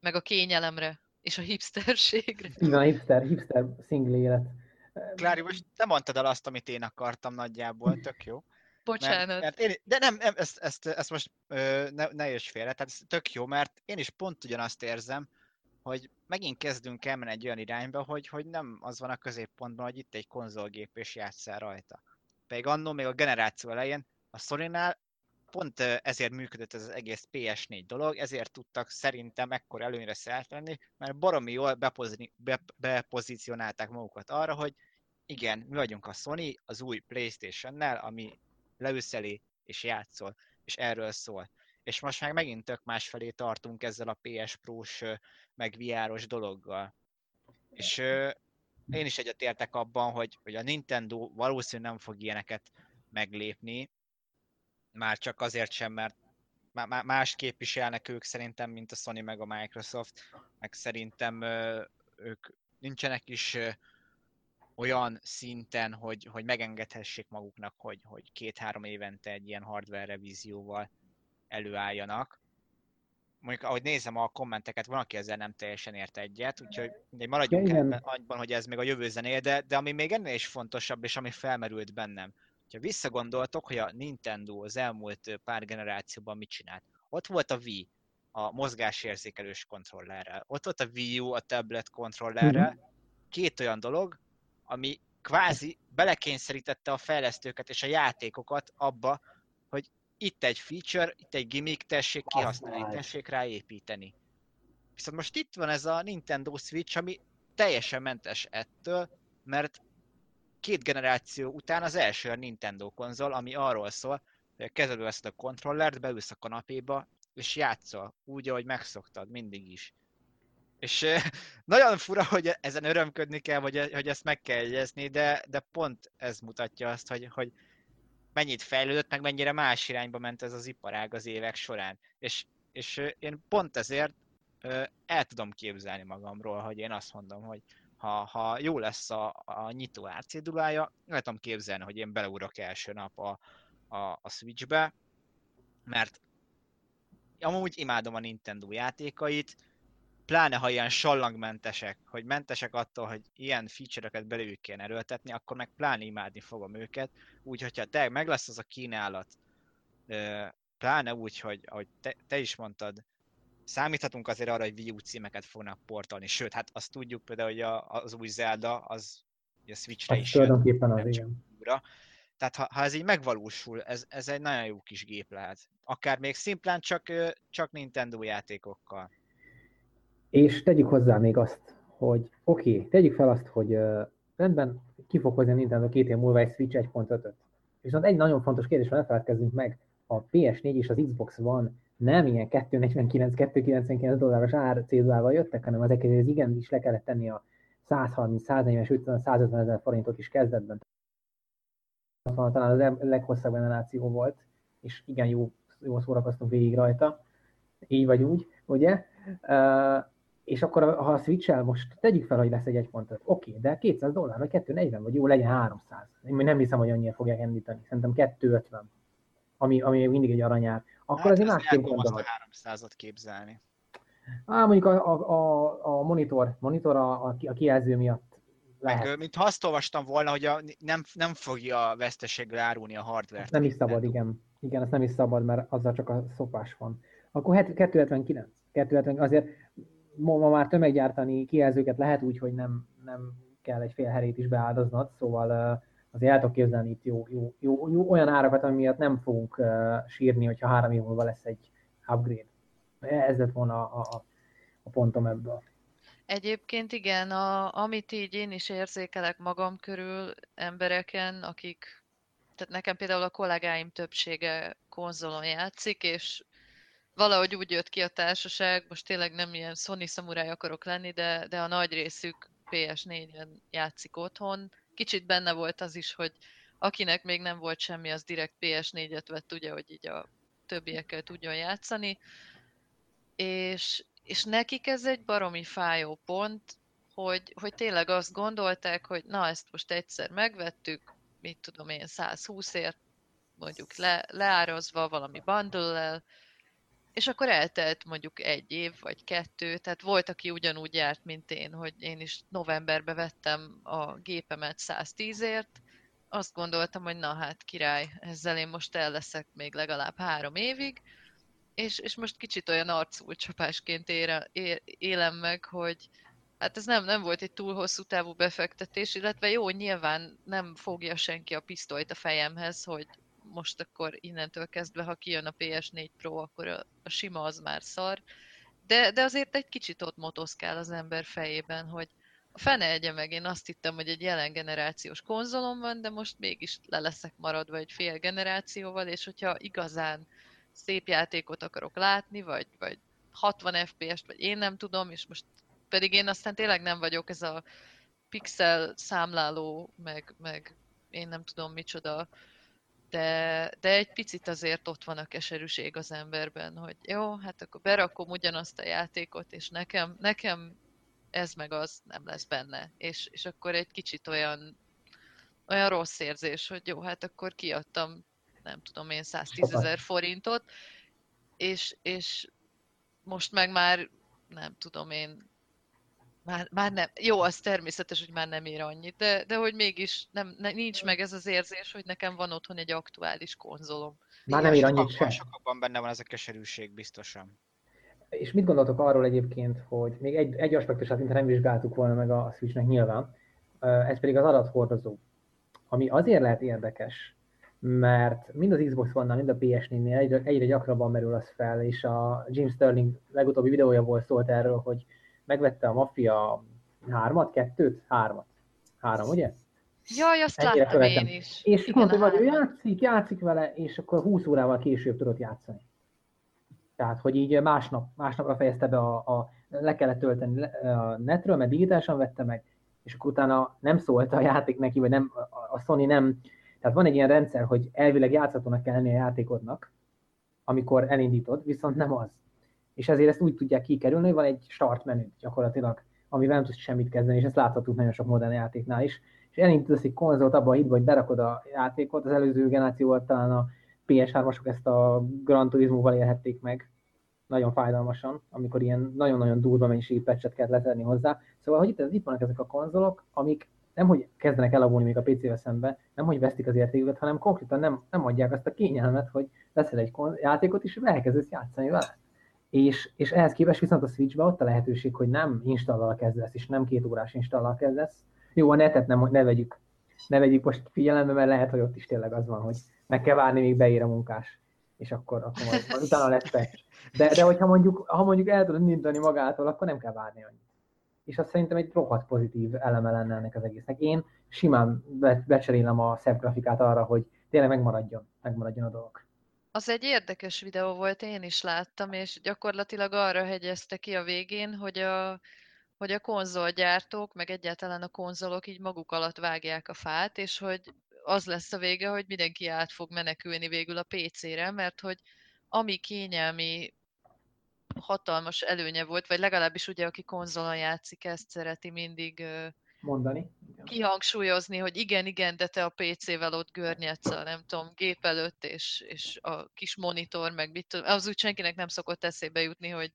meg a kényelemre, és a hipsterségre. Van, hipster, hipster single élet. Klári, most nem mondtad el azt, amit én akartam nagyjából, tök jó. Bocsánat. Mert, mert én, de nem, nem ezt, ezt, ezt most ö, ne, ne érts félre, tehát ez tök jó, mert én is pont ugyanazt érzem, hogy megint kezdünk elmenni egy olyan irányba, hogy, hogy nem az van a középpontban, hogy itt egy konzolgép és játsszál rajta. Pedig annó még a generáció elején a sony pont ezért működött ez az egész PS4 dolog, ezért tudtak szerintem ekkor előnyre szert venni, mert baromi jól bepozni, be, bepozícionálták magukat arra, hogy igen, mi vagyunk a Sony az új Playstation-nel, ami leülsz elé és játszol, és erről szól. És most meg megint tök másfelé tartunk ezzel a PS Pro-s, meg VR-os dologgal. És ö, én is egyetértek abban, hogy, hogy a Nintendo valószínűleg nem fog ilyeneket meglépni, már csak azért sem, mert má- má- más képviselnek ők szerintem, mint a Sony meg a Microsoft, meg szerintem ők nincsenek is olyan szinten, hogy, hogy megengedhessék maguknak, hogy, hogy két-három évente egy ilyen hardware revízióval előálljanak. Mondjuk, ahogy nézem a kommenteket, van, aki ezzel nem teljesen ért egyet, úgyhogy maradjunk ebben annyiban, hogy ez még a jövő zenéje, de, de ami még ennél is fontosabb, és ami felmerült bennem, ha visszagondoltok, hogy a Nintendo az elmúlt pár generációban mit csinált. Ott volt a Wii, a mozgásérzékelős kontrollerrel. Ott volt a Wii U, a tablet kontrollerrel. Két olyan dolog, ami kvázi belekényszerítette a fejlesztőket és a játékokat abba, hogy itt egy feature, itt egy gimmick, tessék kihasználni, tessék ráépíteni. Viszont most itt van ez a Nintendo Switch, ami teljesen mentes ettől, mert két generáció után az első a Nintendo konzol, ami arról szól, hogy kezedbe veszed a kontrollert, beülsz a kanapéba, és játszol úgy, ahogy megszoktad, mindig is. És nagyon fura, hogy ezen örömködni kell, vagy hogy ezt meg kell jegyezni, de, de pont ez mutatja azt, hogy, hogy mennyit fejlődött, meg mennyire más irányba ment ez az iparág az évek során. És, és én pont ezért el tudom képzelni magamról, hogy én azt mondom, hogy ha, ha jó lesz a, a nyitó árcédulája, el tudom képzelni, hogy én beleugrok első nap a, a, a Switchbe, mert amúgy imádom a Nintendo játékait, pláne ha ilyen sallangmentesek, hogy mentesek attól, hogy ilyen feature-öket belőjük kéne erőltetni, akkor meg pláne imádni fogom őket. Úgyhogy hogyha te meg lesz az a kínálat, pláne úgy, hogy ahogy te, te is mondtad, számíthatunk azért arra, hogy Wii U címeket fognak portolni, sőt, hát azt tudjuk például, hogy a, az új Zelda, az a Switch-re is tulajdonképpen az, igen. Újra. Tehát ha, ha ez így megvalósul, ez, ez egy nagyon jó kis gép lehet. Akár még szimplán csak, csak Nintendo játékokkal. És tegyük hozzá még azt, hogy oké, okay, tegyük fel azt, hogy uh, rendben ki fog hozni a Nintendo két év múlva egy Switch 1.5-öt. Viszont egy nagyon fontos kérdés, ne feledkezzünk meg, a PS4 és az Xbox One nem ilyen 249-299 dolláros ár cédulával jöttek, hanem ezeket az igen is le kellett tenni a 130, 140 sőt 150 ezer forintot is kezdetben. Talán az leghosszabb generáció volt, és igen jó, jó szórakoztunk végig rajta, így vagy úgy, ugye? Uh, és akkor ha a switch most tegyük fel, hogy lesz egy 1.5, oké, de 200 dollár, vagy 240, vagy jó, legyen 300. Én nem hiszem, hogy annyira fogják említeni. Szerintem 250, ami, ami mindig egy aranyár akkor hát azért másképp gondolod. azt a 300-at képzelni. Á, mondjuk a, a, a, a monitor, monitor a, a, a kijelző miatt lehet. Meg, mint ha azt olvastam volna, hogy a, nem, nem fogja veszteségre árulni a hardware Nem is szabad, igen. Igen, ezt nem is szabad, mert azzal csak a szopás van. Akkor 279. 270, azért ma, ma már tömeggyártani kijelzőket lehet úgy, hogy nem, nem kell egy fél herét is beáldoznod, szóval azért el tudok képzelni itt jó, jó, jó, jó, olyan árakat, ami miatt nem fogunk uh, sírni, hogyha három év múlva lesz egy upgrade. Ez lett volna a, a, a pontom ebből. Egyébként igen, a, amit így én is érzékelek magam körül embereken, akik, tehát nekem például a kollégáim többsége konzolon játszik, és valahogy úgy jött ki a társaság, most tényleg nem ilyen Sony szamuráj akarok lenni, de, de a nagy részük PS4-en játszik otthon, kicsit benne volt az is, hogy akinek még nem volt semmi, az direkt PS4-et vett, ugye, hogy így a többiekkel tudjon játszani. És, és nekik ez egy baromi fájó pont, hogy, hogy tényleg azt gondolták, hogy na, ezt most egyszer megvettük, mit tudom én, 120ért, mondjuk le, leárazva valami bundle és akkor eltelt mondjuk egy év vagy kettő, tehát volt, aki ugyanúgy járt, mint én, hogy én is novemberben vettem a gépemet 110ért, azt gondoltam, hogy na hát király, ezzel én most el leszek még legalább három évig, és, és most kicsit olyan arcul csapásként ére, é, élem meg, hogy hát ez nem, nem volt egy túl hosszú távú befektetés, illetve jó, nyilván nem fogja senki a pisztolyt a fejemhez, hogy most akkor innentől kezdve, ha kijön a PS4 Pro, akkor a, a sima az már szar. De, de azért egy kicsit ott motoszkál az ember fejében, hogy a fene egye meg, én azt hittem, hogy egy jelen generációs konzolom van, de most mégis le leszek maradva egy fél generációval, és hogyha igazán szép játékot akarok látni, vagy, vagy 60 FPS-t, vagy én nem tudom, és most pedig én aztán tényleg nem vagyok ez a pixel számláló, meg, meg én nem tudom micsoda de, de egy picit azért ott van a keserűség az emberben, hogy jó, hát akkor berakom ugyanazt a játékot, és nekem, nekem ez meg az nem lesz benne. És, és akkor egy kicsit olyan, olyan rossz érzés, hogy jó, hát akkor kiadtam, nem tudom én, 110 ezer forintot, és, és most meg már nem tudom én, már, már nem, jó, az természetes, hogy már nem ér annyit, de, de hogy mégis nem, ne, nincs meg ez az érzés, hogy nekem van otthon egy aktuális konzolom. Már nem ér annyit sem. Sokakban benne van ez a keserűség, biztosan. És mit gondoltok arról egyébként, hogy még egy, egy aspektusát, mintha nem vizsgáltuk volna meg a Switchnek nyilván, ez pedig az adathordozó, ami azért lehet érdekes, mert mind az Xbox One-nál, mind a PS4-nél egyre, egyre gyakrabban merül az fel, és a Jim Sterling legutóbbi videója volt szólt erről, hogy megvette a Mafia hármat, kettőt, hármat. három, ugye? Jaj, azt Ennyire láttam követem. én is. És Igen, mondta, hogy ő játszik, játszik vele, és akkor 20 órával később tudott játszani. Tehát, hogy így másnap, másnapra fejezte be a, a le kellett tölteni a netről, mert digitálisan vette meg, és akkor utána nem szólt a játék neki, vagy nem, a- a Sony nem, tehát van egy ilyen rendszer, hogy elvileg játszhatónak kell lenni a játékodnak, amikor elindítod, viszont nem az. És ezért ezt úgy tudják kikerülni, hogy van egy start menü gyakorlatilag, amivel nem tudsz semmit kezdeni, és ezt láthatjuk nagyon sok modern játéknál is. És elindítasz egy konzolt abba a hitba, hogy berakod a játékot, az előző generációval talán a PS3-asok ezt a Gran Turismo-val élhették meg, nagyon fájdalmasan, amikor ilyen nagyon-nagyon durva mennyiségű patchet kellett letenni hozzá. Szóval, hogy itt, itt vannak ezek a konzolok, amik nem hogy kezdenek elavulni még a PC-vel szembe, nem hogy vesztik az értéküket, hanem konkrétan nem, nem adják azt a kényelmet, hogy veszel egy játékot, és elkezdesz játszani vele. És, és ehhez képest viszont a Switchbe ott a lehetőség, hogy nem installal kezdesz, és nem két órás installal kezdesz. Jó, a netet nem, ne vegyük, ne vegyük most figyelembe, mert lehet, hogy ott is tényleg az van, hogy meg kell várni, míg beír a munkás és akkor, akkor majd, utána lesz patch. De, de hogyha mondjuk, ha mondjuk el tudod indítani magától, akkor nem kell várni annyit. És azt szerintem egy rohadt pozitív eleme lenne ennek az egésznek. Én simán be, becserélem a szebb grafikát arra, hogy tényleg megmaradjon, megmaradjon a dolog. Az egy érdekes videó volt, én is láttam, és gyakorlatilag arra hegyezte ki a végén, hogy a, hogy a konzolgyártók, meg egyáltalán a konzolok így maguk alatt vágják a fát, és hogy az lesz a vége, hogy mindenki át fog menekülni végül a PC-re, mert hogy ami kényelmi hatalmas előnye volt, vagy legalábbis ugye aki konzolon játszik, ezt szereti mindig Mondani. Igen. kihangsúlyozni, hogy igen, igen, de te a PC-vel ott görnyedsz a, nem tudom, gép előtt, és, és a kis monitor, meg mit tudom, az úgy senkinek nem szokott eszébe jutni, hogy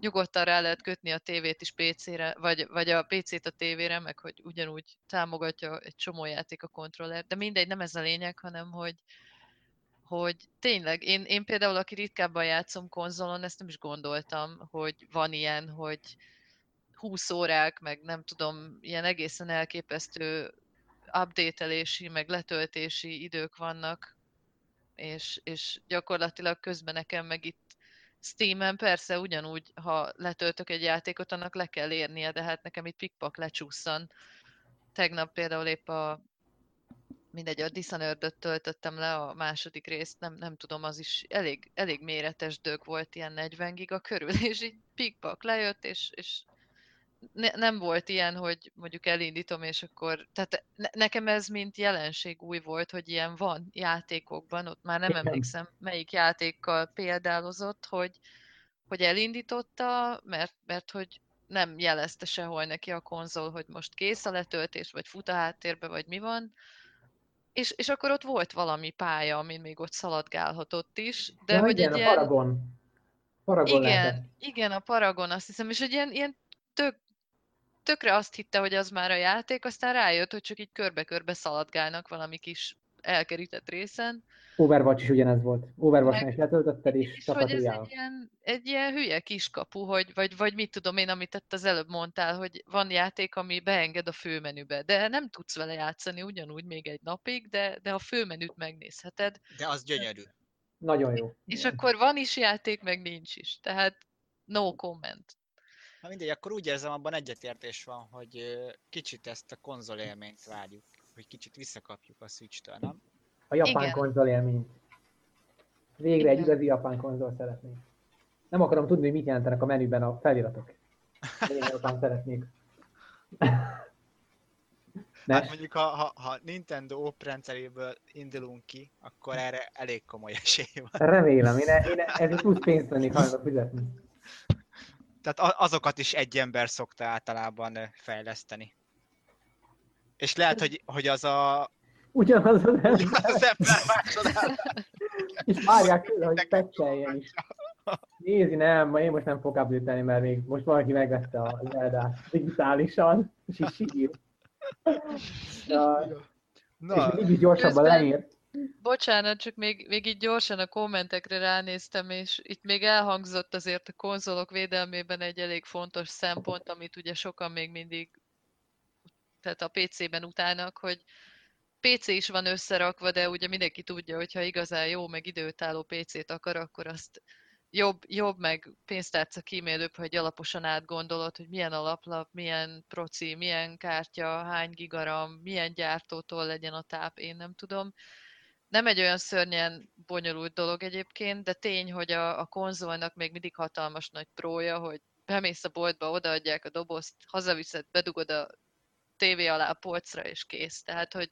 nyugodtan rá lehet kötni a tévét is PC-re, vagy, vagy a PC-t a tévére, meg hogy ugyanúgy támogatja egy csomó játék a kontroller. De mindegy, nem ez a lényeg, hanem hogy, hogy tényleg, én, én például, aki ritkábban játszom konzolon, ezt nem is gondoltam, hogy van ilyen, hogy 20 órák, meg nem tudom, ilyen egészen elképesztő updatelési, meg letöltési idők vannak, és, és gyakorlatilag közben nekem meg itt Steam-en persze ugyanúgy, ha letöltök egy játékot, annak le kell érnie, de hát nekem itt pikpak lecsúszan. Tegnap például épp a mindegy, a dishonored töltöttem le a második részt, nem, nem tudom, az is elég, elég méretes dög volt, ilyen 40 giga körül, és így pikpak lejött, és, és ne, nem volt ilyen, hogy mondjuk elindítom, és akkor, tehát ne, nekem ez mint jelenség új volt, hogy ilyen van játékokban, ott már nem Igen. emlékszem, melyik játékkal példálozott, hogy, hogy elindította, mert, mert hogy nem jelezte sehol neki a konzol, hogy most kész a letöltés, vagy fut a háttérbe, vagy mi van, és, és akkor ott volt valami pálya, amin még ott szaladgálhatott is, de ja, hogy igen, egy a ilyen... Paragon. Paragon lehetett. Igen, igen, a Paragon azt hiszem, és hogy ilyen, ilyen tök, tökre azt hitte, hogy az már a játék, aztán rájött, hogy csak így körbe-körbe szaladgálnak valami kis elkerített részen, Overwatch is ugyanez volt. Overwatch-nál is letöltötted, és és hogy ez egy ilyen, egy ilyen hülye kiskapu, hogy, vagy, vagy mit tudom én, amit itt az előbb mondtál, hogy van játék, ami beenged a főmenübe, de nem tudsz vele játszani ugyanúgy még egy napig, de, de a főmenüt megnézheted, De az gyönyörű. Nagyon jó. és Igen. akkor van is játék, meg nincs is, tehát no comment. Na mindegy, akkor úgy érzem, abban egyetértés van, hogy kicsit ezt a konzol élményt várjuk, hogy kicsit visszakapjuk a Switch-től, nem? A japán Igen. konzol élményt. Végre egy Igen. igazi japán konzol szeretnék. Nem akarom tudni, hogy mit jelentenek a menüben a feliratok. Én japán szeretnék. Hát Nes? mondjuk, ha, ha, ha Nintendo OP rendszeréből indulunk ki, akkor erre elég komoly esély van. Remélem, én, én ezért plusz pénzt lennék hajlandó fizetni. Tehát azokat is egy ember szokta általában fejleszteni. És lehet, hogy, hogy az a Ugyanaz az ember, az ember másodál. és várják tőle, hogy pecseljen is. Nézi, nem, ma én most nem fogok update mert még most valaki megvette a Zelda digitálisan, és így sír. És Na, még így gyorsabban leír. Bocsánat, csak még, még így gyorsan a kommentekre ránéztem, és itt még elhangzott azért a konzolok védelmében egy elég fontos szempont, amit ugye sokan még mindig, tehát a PC-ben utálnak, hogy PC is van összerakva, de ugye mindenki tudja, hogy ha igazán jó, meg időtálló PC-t akar, akkor azt jobb, jobb meg pénztárca kímélőbb, hogy alaposan átgondolod, hogy milyen alaplap, milyen proci, milyen kártya, hány gigaram, milyen gyártótól legyen a táp, én nem tudom. Nem egy olyan szörnyen bonyolult dolog egyébként, de tény, hogy a, a konzolnak még mindig hatalmas nagy prója, hogy bemész a boltba, odaadják a dobozt, hazaviszed, bedugod a tévé alá a polcra, és kész. Tehát, hogy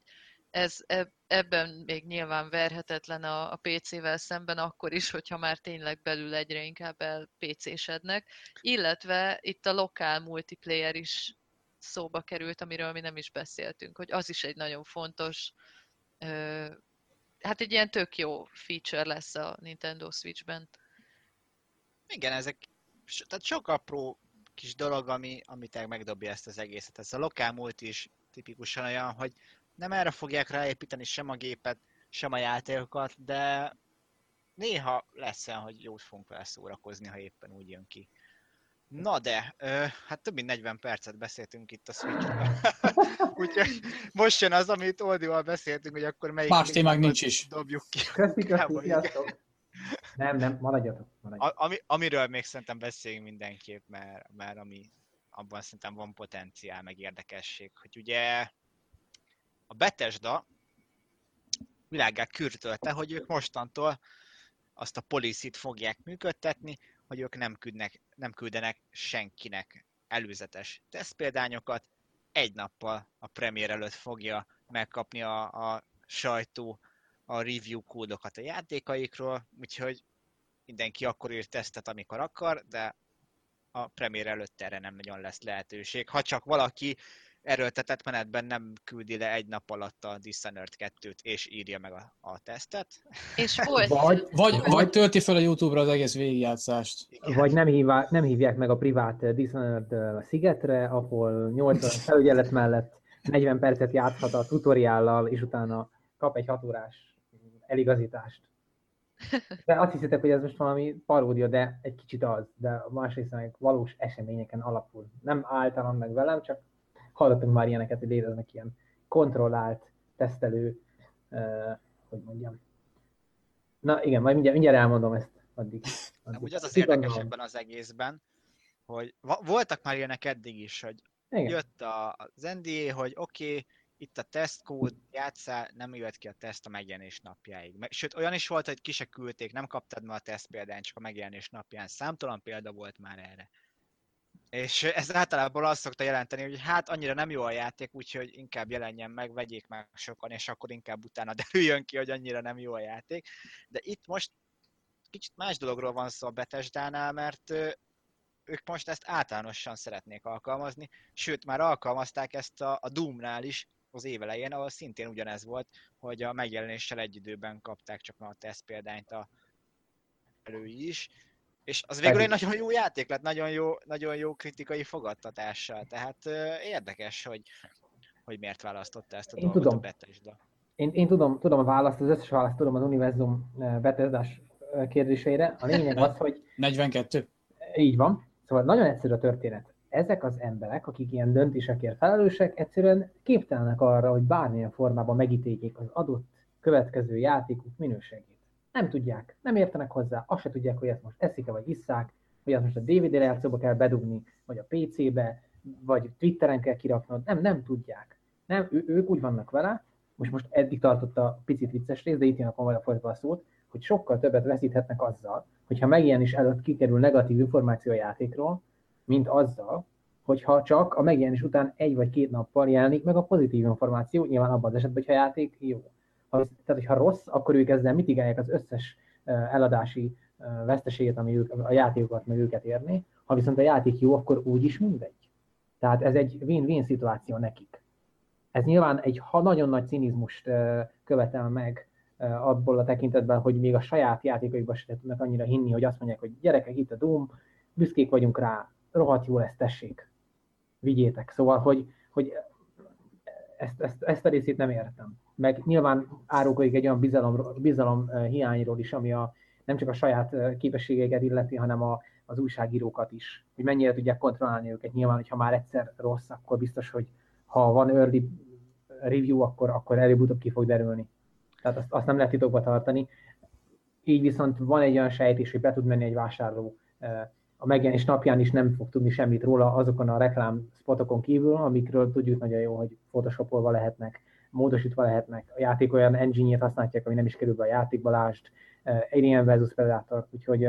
ez ebben még nyilván verhetetlen a, a PC-vel szemben, akkor is, hogyha már tényleg belül egyre inkább el PC-sednek. Illetve itt a lokál multiplayer is szóba került, amiről mi nem is beszéltünk, hogy az is egy nagyon fontos, hát egy ilyen tök jó feature lesz a Nintendo Switch-ben. Igen, ezek tehát sok apró kis dolog, ami, amit megdobja ezt az egészet. Ez a lokál multi is tipikusan olyan, hogy nem erre fogják ráépíteni sem a gépet, sem a játékokat, de néha lesz hogy jót fogunk vele szórakozni, ha éppen úgy jön ki. Na de, ö, hát több mint 40 percet beszéltünk itt a switch Úgyhogy most jön az, amit Oldival beszéltünk, hogy akkor melyik... Más témák nincs is. Dobjuk ki. Köszi, köszi, Nem, nem, maradjatok. maradjatok. A, ami, amiről még szerintem beszéljünk mindenképp, mert, mert ami, abban szerintem van potenciál, meg érdekesség, hogy ugye a Bethesda világá kürtölte, hogy ők mostantól azt a policit fogják működtetni, hogy ők nem, küldnek, nem küldenek senkinek előzetes tesztpéldányokat, egy nappal a premier előtt fogja megkapni a, a sajtó a review kódokat a játékaikról, úgyhogy mindenki akkor ír tesztet, amikor akar, de a premier előtt erre nem nagyon lesz lehetőség. Ha csak valaki erőltetett menetben nem küldi le egy nap alatt a Dishonored 2-t, és írja meg a, a tesztet. És volt. Vagy, vagy, vagy tölti fel a YouTube-ra az egész végigjátszást. Igen. Vagy nem, hívá, nem hívják meg a privát Dishonored szigetre, ahol 80 felügyelet mellett 40 percet játszhat a tutoriállal, és utána kap egy hat órás eligazítást. De azt hiszitek, hogy ez most valami paródia, de egy kicsit az, de másrészt meg valós eseményeken alapul. Nem általam meg velem, csak hallottunk már ilyeneket, hogy léteznek ilyen kontrollált, tesztelő, uh, hogy mondjam. Na igen, majd mindjárt, mindjárt elmondom ezt addig. addig. Úgy az az érdekes ebben az egészben, hogy voltak már ilyenek eddig is, hogy igen. jött a, az NDA, hogy oké, okay, itt a tesztkód, játszál, nem jött ki a teszt a megjelenés napjáig. Sőt, olyan is volt, hogy ki se küldték, nem kaptad ma a teszt példányt, csak a megjelenés napján. Számtalan példa volt már erre. És ez általában azt szokta jelenteni, hogy hát annyira nem jó a játék, úgyhogy inkább jelenjen meg, vegyék meg sokan, és akkor inkább utána derüljön ki, hogy annyira nem jó a játék. De itt most kicsit más dologról van szó a Betesdánál, mert ők most ezt általánosan szeretnék alkalmazni, sőt már alkalmazták ezt a, a Doom-nál is az évelején, ahol szintén ugyanez volt, hogy a megjelenéssel egy időben kapták csak a teszt példányt a elői is, és az végül egy nagyon jó játék lett, nagyon jó, nagyon jó kritikai fogadtatással. Tehát uh, érdekes, hogy, hogy miért választotta ezt a én dolgot tudom. a Bethesda. Én, én tudom, tudom a választ, az összes választ tudom az univerzum bethesda kérdéseire. A lényeg az, hogy... 42. Így van. Szóval nagyon egyszerű a történet. Ezek az emberek, akik ilyen döntésekért felelősek, egyszerűen képtelenek arra, hogy bármilyen formában megítéljék az adott következő játékuk minőségét. Nem tudják, nem értenek hozzá, azt se tudják, hogy ezt most eszik-e vagy isszák, hogy ezt most a DVD lejátszóba kell bedugni, vagy a PC-be, vagy Twitteren kell kiraknod, nem, nem tudják. Nem, ő, ők úgy vannak vele, most most eddig tartott a picit vicces rész, de itt jön a folytva a szót, hogy sokkal többet veszíthetnek azzal, hogyha megjelenés előtt kikerül negatív információ a játékról, mint azzal, hogyha csak a megjelenés után egy vagy két nappal jelenik meg a pozitív információ, nyilván abban az esetben, hogyha a játék jó. Ha, tehát, hogyha rossz, akkor ők ezzel mitigálják az összes eladási veszteséget, ami ők, a játékokat meg őket érni. Ha viszont a játék jó, akkor úgyis mindegy. Tehát ez egy win-win szituáció nekik. Ez nyilván egy ha nagyon nagy cinizmust követel meg abból a tekintetben, hogy még a saját játékaikban se tudnak annyira hinni, hogy azt mondják, hogy gyerekek, itt a Doom, büszkék vagyunk rá, rohadt jó lesz, tessék, vigyétek. Szóval, hogy, hogy ezt, ezt, ezt a részét nem értem meg nyilván árulkodik egy olyan bizalom, bizalom hiányról is, ami a, nem csak a saját képességeiket illeti, hanem a, az újságírókat is, hogy mennyire tudják kontrollálni őket. Nyilván, hogyha már egyszer rossz, akkor biztos, hogy ha van early review, akkor, akkor előbb-utóbb ki fog derülni. Tehát azt, azt nem lehet titokba tartani. így viszont van egy olyan sejtés, hogy be tud menni egy vásárló a megjelenés napján is nem fog tudni semmit róla azokon a reklám spotokon kívül, amikről tudjuk nagyon jó, hogy photoshopolva lehetnek, módosítva lehetnek. A játék olyan használják, ami nem is kerül be a játékba, lást, Alien vs Predator, úgyhogy,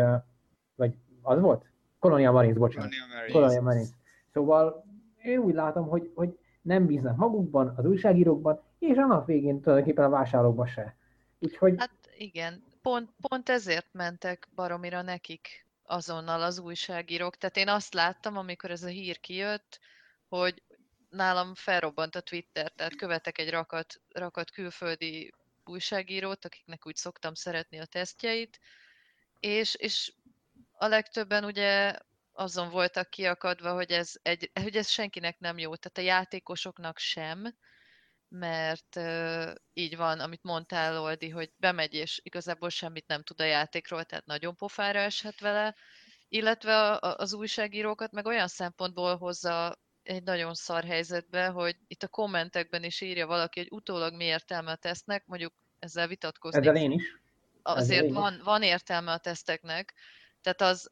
vagy az volt? Colonial Marines, bocsánat. Colonial Marines. Colonial Marines. Szóval én úgy látom, hogy, hogy nem bíznak magukban, az újságírókban, és a nap végén tulajdonképpen a vásárlókban se. Úgyhogy... Hát igen, pont, pont ezért mentek baromira nekik azonnal az újságírók. Tehát én azt láttam, amikor ez a hír kijött, hogy nálam felrobbant a Twitter, tehát követek egy rakat, rakat külföldi újságírót, akiknek úgy szoktam szeretni a tesztjeit, és, és a legtöbben ugye azon voltak kiakadva, hogy ez, egy, hogy ez senkinek nem jó, tehát a játékosoknak sem, mert uh, így van, amit mondtál, Oldi, hogy bemegy, és igazából semmit nem tud a játékról, tehát nagyon pofára eshet vele, illetve a, az újságírókat meg olyan szempontból hozza egy nagyon szar helyzetbe, hogy itt a kommentekben is írja valaki, hogy utólag mi értelme a tesznek, mondjuk ezzel vitatkozni. Ezzel én is. Azért én van, van értelme a teszteknek, tehát az,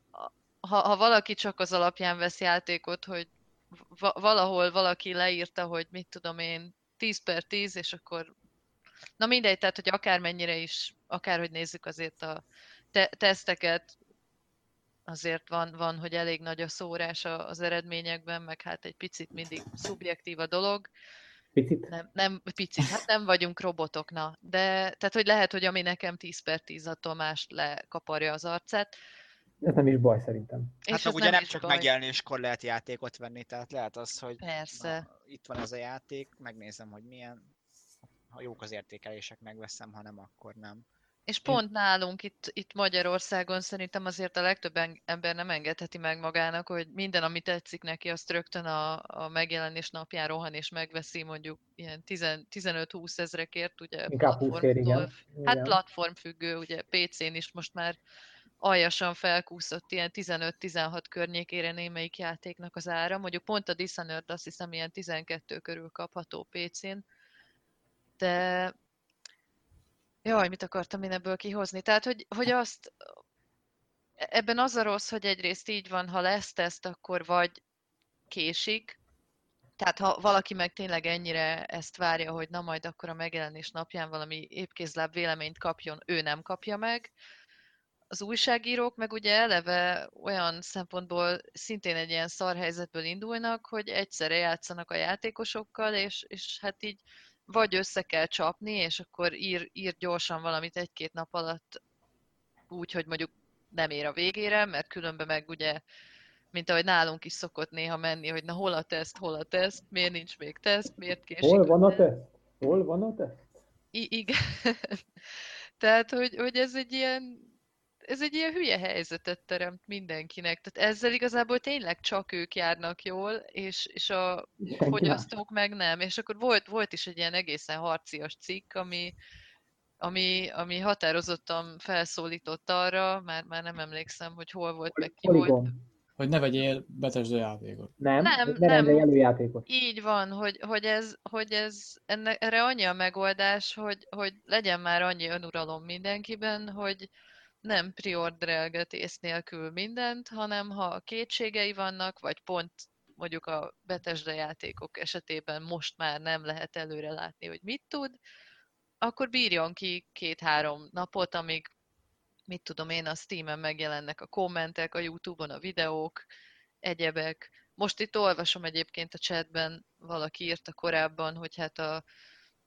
ha, ha valaki csak az alapján vesz játékot, hogy va- valahol valaki leírta, hogy mit tudom én, 10 per 10, és akkor na mindegy, tehát hogy akármennyire is, akárhogy nézzük azért a te- teszteket, azért van, van, hogy elég nagy a szórás az eredményekben, meg hát egy picit mindig szubjektív a dolog. Picit? Nem, nem picit, hát nem vagyunk robotok, na. De, tehát, hogy lehet, hogy ami nekem 10 per 10, attól más lekaparja az arcát. Ez nem is baj szerintem. Hát És meg ez ugye nem is csak baj. megjelenéskor lehet játékot venni, tehát lehet az, hogy Persze. na, itt van ez a játék, megnézem, hogy milyen, ha jók az értékelések, megveszem, ha nem, akkor nem. És pont nálunk itt, itt Magyarországon szerintem azért a legtöbb ember nem engedheti meg magának, hogy minden, ami tetszik neki, azt rögtön a, a megjelenés napján rohan és megveszi mondjuk ilyen 10 15-20 ezrekért, ugye Inkább 20 ér, igen. Hát platformfüggő, ugye PC-n is most már aljasan felkúszott ilyen 15-16 környékére némelyik játéknak az ára. Mondjuk pont a Dishonored azt hiszem ilyen 12 körül kapható PC-n. De Jaj, mit akartam én ebből kihozni? Tehát, hogy, hogy azt, ebben az a rossz, hogy egyrészt így van, ha lesz teszt, akkor vagy késik, tehát ha valaki meg tényleg ennyire ezt várja, hogy na majd akkor a megjelenés napján valami épkézláb véleményt kapjon, ő nem kapja meg. Az újságírók meg ugye eleve olyan szempontból szintén egy ilyen szar helyzetből indulnak, hogy egyszerre játszanak a játékosokkal, és, és hát így vagy össze kell csapni, és akkor ír, ír gyorsan valamit egy-két nap alatt úgy, hogy mondjuk nem ér a végére, mert különben meg ugye, mint ahogy nálunk is szokott néha menni, hogy na hol a teszt, hol a teszt, miért nincs még teszt, miért késik Hol van a teszt. Hol van a teszt? I- igen. Tehát, hogy, hogy ez egy ilyen ez egy ilyen hülye helyzetet teremt mindenkinek. Tehát ezzel igazából tényleg csak ők járnak jól, és, és a Senki más. fogyasztók meg nem. És akkor volt, volt is egy ilyen egészen harcias cikk, ami, ami, ami határozottan felszólított arra, már, már nem emlékszem, hogy hol volt, meg ki volt. Hogy ne vegyél betesd a játékot. Nem, Nem, ne nem. előjátékot. Így van, hogy, hogy ez, hogy ez enne, erre annyi a megoldás, hogy, hogy legyen már annyi önuralom mindenkiben, hogy nem priorderelgetés nélkül mindent, hanem ha kétségei vannak, vagy pont mondjuk a Bethesda játékok esetében most már nem lehet előre látni, hogy mit tud, akkor bírjon ki két-három napot, amíg mit tudom én, a Steam-en megjelennek a kommentek, a YouTube-on a videók, egyebek. Most itt olvasom egyébként a chatben, valaki írta korábban, hogy hát a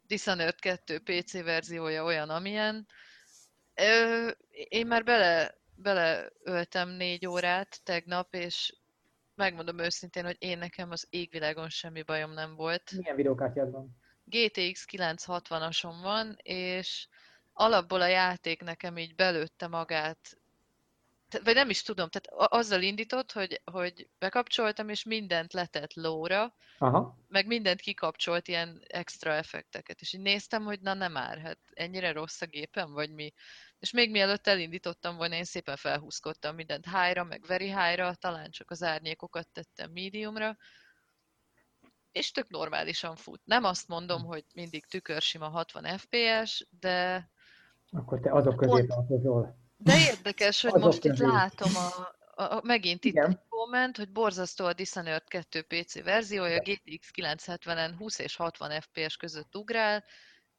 Dishonored 2 PC verziója olyan, amilyen. Ö, én már bele, beleöltem négy órát tegnap, és megmondom őszintén, hogy én nekem az égvilágon semmi bajom nem volt. Milyen videókártyád van? GTX 960-asom van, és alapból a játék nekem így belőtte magát, vagy nem is tudom, tehát azzal indított, hogy, hogy bekapcsoltam, és mindent letett lóra, Aha. meg mindent kikapcsolt, ilyen extra effekteket, és így néztem, hogy na nem már, hát ennyire rossz a gépem, vagy mi. És még mielőtt elindítottam volna, én szépen felhúzkodtam mindent high-ra, meg very high-ra, talán csak az árnyékokat tettem mediumra, és tök normálisan fut. Nem azt mondom, hogy mindig tükörsima 60 FPS, de Akkor te azok közé tartozol. De érdekes, hogy Azok most itt közül. látom a, a, a megint itt Igen. egy komment, hogy borzasztó a Dishonored 2 PC verziója, GTX 970-en 20 és 60 FPS között ugrál,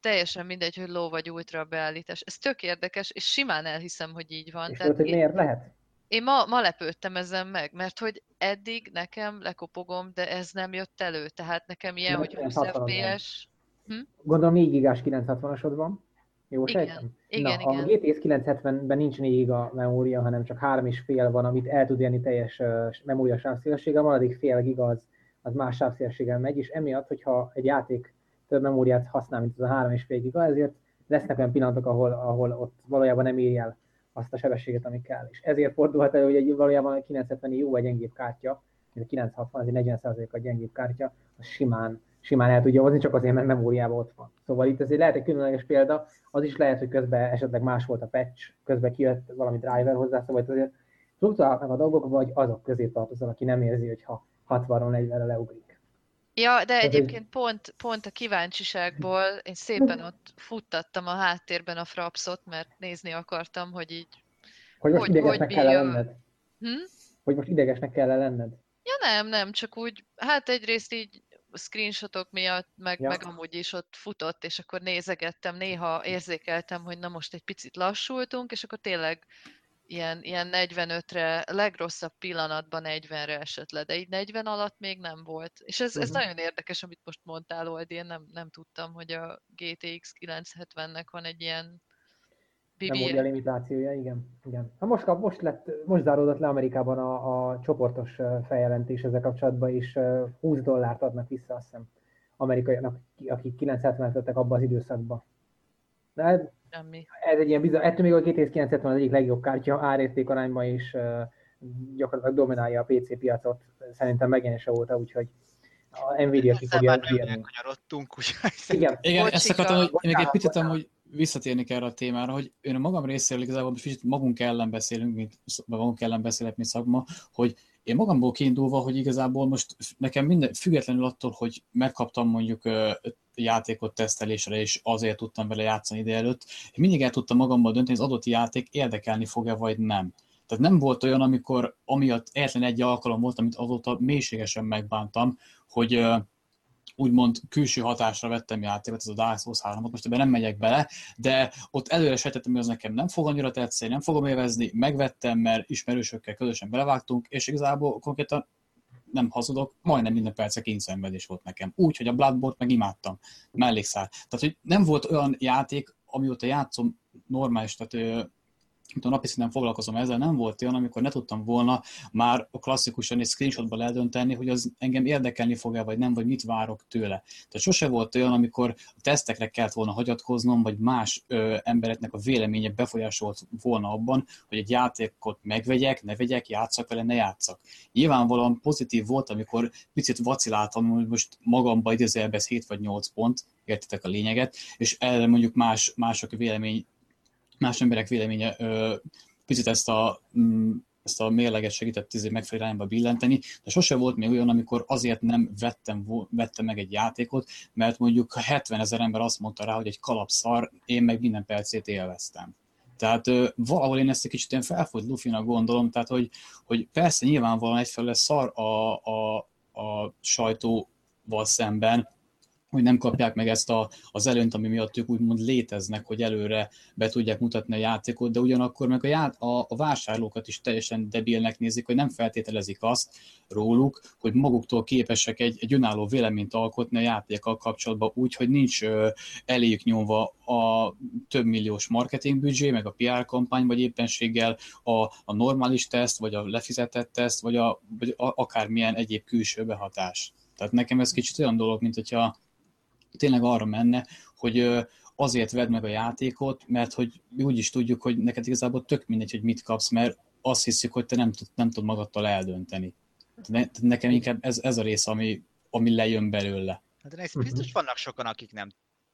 teljesen mindegy, hogy low vagy ultra beállítás. Ez tök érdekes, és simán elhiszem, hogy így van. És Tehát tudod, hogy én, miért lehet? én ma, ma lepődtem ezen meg, mert hogy eddig nekem lekopogom, de ez nem jött elő. Tehát nekem ilyen, hogy 20 960-on van. FPS, Gondolom 4 gigás 960-asod van. Jó Igen, sejtem? igen, Na, igen. a GTX 970-ben nincs 4 giga memória, hanem csak 3,5 van, amit el tud érni teljes ö, memória sávszélessége, a maradék fél giga az, az más sávszélességgel megy, és emiatt, hogyha egy játék több memóriát használ, mint az a 3,5 giga, ezért lesznek olyan pillanatok, ahol, ahol ott valójában nem éri el azt a sebességet, ami kell. És ezért fordulhat elő, hogy egy, valójában a 970 jó egy gyengébb kártya, mint a 960, az egy 40%-a gyengébb kártya, az simán, simán el tudja hozni, csak azért, mert memóriában ott van. Szóval itt azért lehet egy különleges példa, az is lehet, hogy közben esetleg más volt a patch, közben kijött valami driver hozzá, szóval itt azért fluktuálnak a dolgok, vagy azok közé tartozol, aki nem érzi, hogy ha 60-ról 40-re leugrik. Ja, de egy- egyébként pont, pont a kíváncsiságból én szépen ott futtattam a háttérben a frapszot, mert nézni akartam, hogy így... Hogy most Hogy- idegesnek hogy kell bírja? lenned. Hm? Hogy most idegesnek kell lenned. Ja nem, nem, csak úgy, hát egyrészt így screenshotok miatt, meg, Ja. meg amúgy is ott futott, és akkor nézegettem, néha érzékeltem, hogy na most egy picit lassultunk, és akkor tényleg ilyen, ilyen 45-re, legrosszabb pillanatban 40-re esett le, de így 40 alatt még nem volt. És ez, ez Mhm. nagyon érdekes, amit most mondtál, Oldi, én nem, nem tudtam, hogy a GTX 970-nek van egy ilyen Memória BBA. limitációja, igen. igen. Ha most, kap, most, lett, most záródott le Amerikában a, a csoportos feljelentés ezzel kapcsolatban, és ö, 20 dollárt adnak vissza, azt hiszem, amerikaiaknak, ki- akik 970-et vettek abban az időszakban. De ez, Semmi. ez egy ilyen bizony, ettől még a GTX 970 az egyik legjobb kártya árérték arányban is ö, gyakorlatilag dominálja a PC piacot, szerintem megjelenése óta, úgyhogy a Nvidia ki fogja bírni. Igen, Igen, ezt akartam, hogy még egy picit hogy visszatérnék erre a témára, hogy én a magam részéről igazából most kicsit magunk ellen beszélünk, mint, magunk ellen beszélek, mint szakma, hogy én magamból kiindulva, hogy igazából most nekem minden, függetlenül attól, hogy megkaptam mondjuk játékot tesztelésre, és azért tudtam vele játszani ide előtt, én mindig el tudtam magammal dönteni, az adott játék érdekelni fog-e, vagy nem. Tehát nem volt olyan, amikor amiatt egyetlen egy alkalom volt, amit azóta mélységesen megbántam, hogy ö, úgymond külső hatásra vettem játékot, ez a Dark Souls 3 most ebben nem megyek bele, de ott előre sejtettem, hogy az nekem nem fog annyira tetszeni, nem fogom élvezni, megvettem, mert ismerősökkel közösen belevágtunk, és igazából konkrétan nem hazudok, majdnem minden perce kényszenvedés volt nekem. Úgy, hogy a Bloodborne meg imádtam, mellékszál. Tehát, hogy nem volt olyan játék, amióta játszom normális, tehát mint a napi szinten foglalkozom ezzel, nem volt olyan, amikor ne tudtam volna már klasszikusan egy screenshotban eldönteni, hogy az engem érdekelni fog-e, vagy nem, vagy mit várok tőle. Tehát sose volt olyan, amikor a tesztekre kellett volna hagyatkoznom, vagy más ö, embereknek a véleménye befolyásolt volna abban, hogy egy játékot megvegyek, ne vegyek, játszak vele, ne játszak. Nyilvánvalóan pozitív volt, amikor picit vaciláltam, hogy most magamba idézőjelbe ez 7 vagy 8 pont, értitek a lényeget, és erre mondjuk más, mások vélemény más emberek véleménye ö, picit ezt a, mm, ezt a mérleget segített izé megfelelő irányba billenteni, de sose volt még olyan, amikor azért nem vettem, vettem meg egy játékot, mert mondjuk 70 ezer ember azt mondta rá, hogy egy kalapszar, én meg minden percét élveztem. Tehát ö, valahol én ezt egy kicsit ilyen felfogy lufinak gondolom, tehát hogy, hogy persze nyilvánvalóan egyfelől szar a, a, a sajtóval szemben, hogy nem kapják meg ezt a, az előnyt, ami miatt ők úgymond léteznek, hogy előre be tudják mutatni a játékot, de ugyanakkor meg a, ját, a, a vásárlókat is teljesen debilnek nézik, hogy nem feltételezik azt róluk, hogy maguktól képesek egy, egy önálló véleményt alkotni a játékkal kapcsolatban úgy, hogy nincs ö, eléjük nyomva a több milliós marketingbüdzsé, meg a PR kampány, vagy éppenséggel a, a normális teszt, vagy a lefizetett teszt, vagy, a, vagy a, akármilyen egyéb külső behatás. Tehát nekem ez kicsit olyan dolog, mint hogyha tényleg arra menne, hogy azért vedd meg a játékot, mert hogy mi úgy is tudjuk, hogy neked igazából tök mindegy, hogy mit kapsz, mert azt hiszük, hogy te nem, tud, nem tudod magadtól eldönteni. Ne, nekem inkább ez, ez a rész, ami, ami lejön belőle. Hát de Mhm. biztos vannak sokan, akik nem,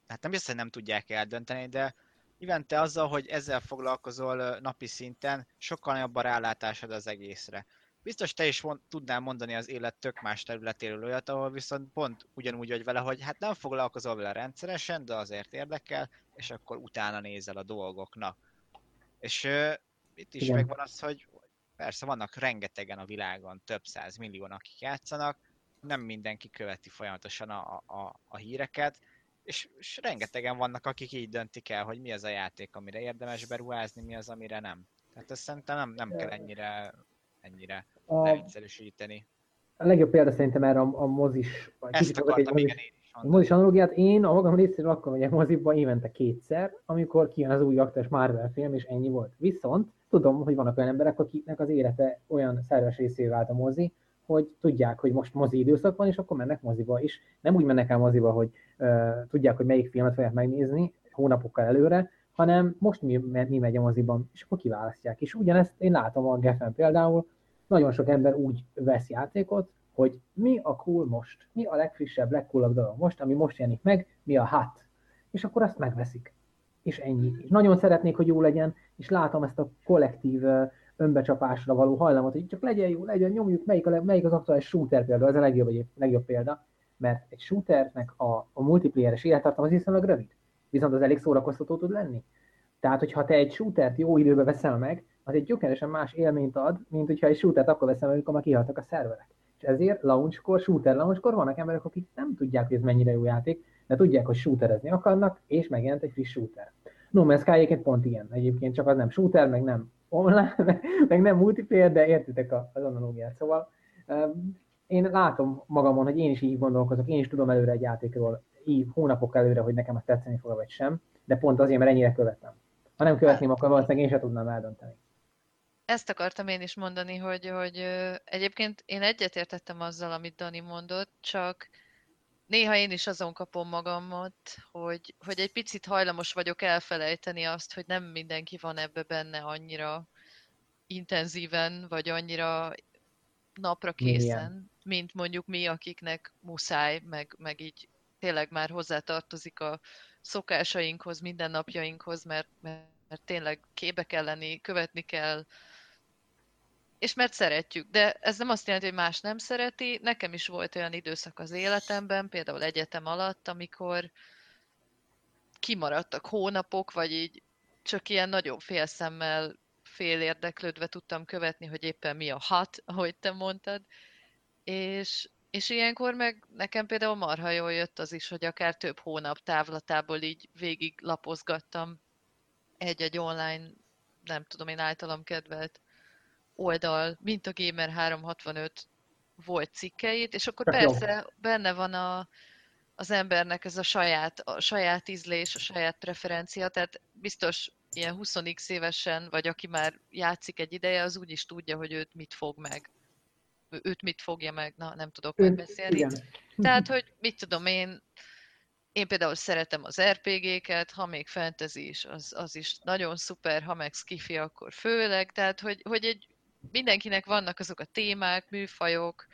hát nem biztos, hogy nem tudják eldönteni, de Iván, te azzal, hogy ezzel foglalkozol napi szinten, sokkal a rálátásod az egészre. Biztos te is mond, tudnál mondani az élet tök más területéről olyat, ahol viszont pont ugyanúgy vagy vele, hogy hát nem foglalkozol vele rendszeresen, de azért érdekel, és akkor utána nézel a dolgoknak. És ö, itt is Igen. megvan az, hogy persze vannak rengetegen a világon, több száz millióan, akik játszanak, nem mindenki követi folyamatosan a, a, a híreket, és, és rengetegen vannak, akik így döntik el, hogy mi az a játék, amire érdemes beruházni, mi az, amire nem. Tehát ezt szerintem nem, nem kell ennyire, ennyire A, leegyszerűsíteni. a legjobb példa szerintem erre a, a mozis, Ezt hozok egy akartam, mozis, igen, én is mondani. mozis analógiát. Én a magam részéről akkor megyek moziba évente kétszer, amikor kijön az új aktuális Marvel film, és ennyi volt. Viszont tudom, hogy vannak olyan emberek, akiknek az élete olyan szerves részévé vált a mozi, hogy tudják, hogy most mozi időszak van, és akkor mennek moziba is. Nem úgy mennek el moziba, hogy uh, tudják, hogy melyik filmet fogják megnézni hónapokkal előre, hanem most mi, mi megy a moziban, és akkor kiválasztják. És ugyanezt én látom a Geffen például, nagyon sok ember úgy vesz játékot, hogy mi a cool most, mi a legfrissebb, legcoolabb dolog most, ami most jelenik meg, mi a hat. És akkor azt megveszik. És ennyi. És nagyon szeretnék, hogy jó legyen, és látom ezt a kollektív önbecsapásra való hajlamot, hogy csak legyen jó, legyen, nyomjuk, melyik, a, melyik az aktuális shooter példa, ez a legjobb, legjobb példa, mert egy shooternek a, a multiplayeres élettartam az viszonylag rövid, viszont az elég szórakoztató tud lenni. Tehát, hogyha te egy shootert jó időben veszel meg, az egy gyökeresen más élményt ad, mint hogyha egy shootert akkor veszel meg, amikor már kihaltak a szerverek. És ezért launchkor, shooter launchkor vannak emberek, akik nem tudják, hogy ez mennyire jó játék, de tudják, hogy shooterezni akarnak, és megjelent egy friss shooter. No Man's Sky pont ilyen. Egyébként csak az nem shooter, meg nem online, meg nem multiplayer, de értitek az analógiát. Szóval én látom magamon, hogy én is így gondolkozok, én is tudom előre egy játékról, így hónapok előre, hogy nekem azt tetszeni fog, vagy sem, de pont azért, mert ennyire követem. Ha nem követném, akkor valószínűleg én sem tudnám eldönteni. Ezt akartam én is mondani, hogy, hogy egyébként én egyetértettem azzal, amit Dani mondott, csak néha én is azon kapom magamat, hogy, hogy egy picit hajlamos vagyok elfelejteni azt, hogy nem mindenki van ebbe benne annyira intenzíven, vagy annyira napra készen, mint mondjuk mi, akiknek muszáj, meg, meg így tényleg már hozzátartozik a szokásainkhoz, mindennapjainkhoz, mert, mert, tényleg képbe kell lenni, követni kell, és mert szeretjük. De ez nem azt jelenti, hogy más nem szereti. Nekem is volt olyan időszak az életemben, például egyetem alatt, amikor kimaradtak hónapok, vagy így csak ilyen nagyon félszemmel, fél érdeklődve tudtam követni, hogy éppen mi a hat, ahogy te mondtad. És, és ilyenkor meg nekem például marha jól jött az is, hogy akár több hónap távlatából így végig lapozgattam egy-egy online, nem tudom én általam kedvelt oldal, mint a Gamer 365 volt cikkeit, és akkor jó. persze benne van a, az embernek ez a saját, a saját ízlés, a saját preferencia, tehát biztos ilyen 20x évesen, vagy aki már játszik egy ideje, az úgy is tudja, hogy őt mit fog meg. Őt mit fogja meg, na nem tudok Ön- megbeszélni. igen. Tehát, hogy mit tudom én, én például szeretem az RPG-ket, ha még fantasy is, az, az is nagyon szuper, ha meg skifi, akkor főleg, tehát, hogy, hogy egy, mindenkinek vannak azok a témák, műfajok,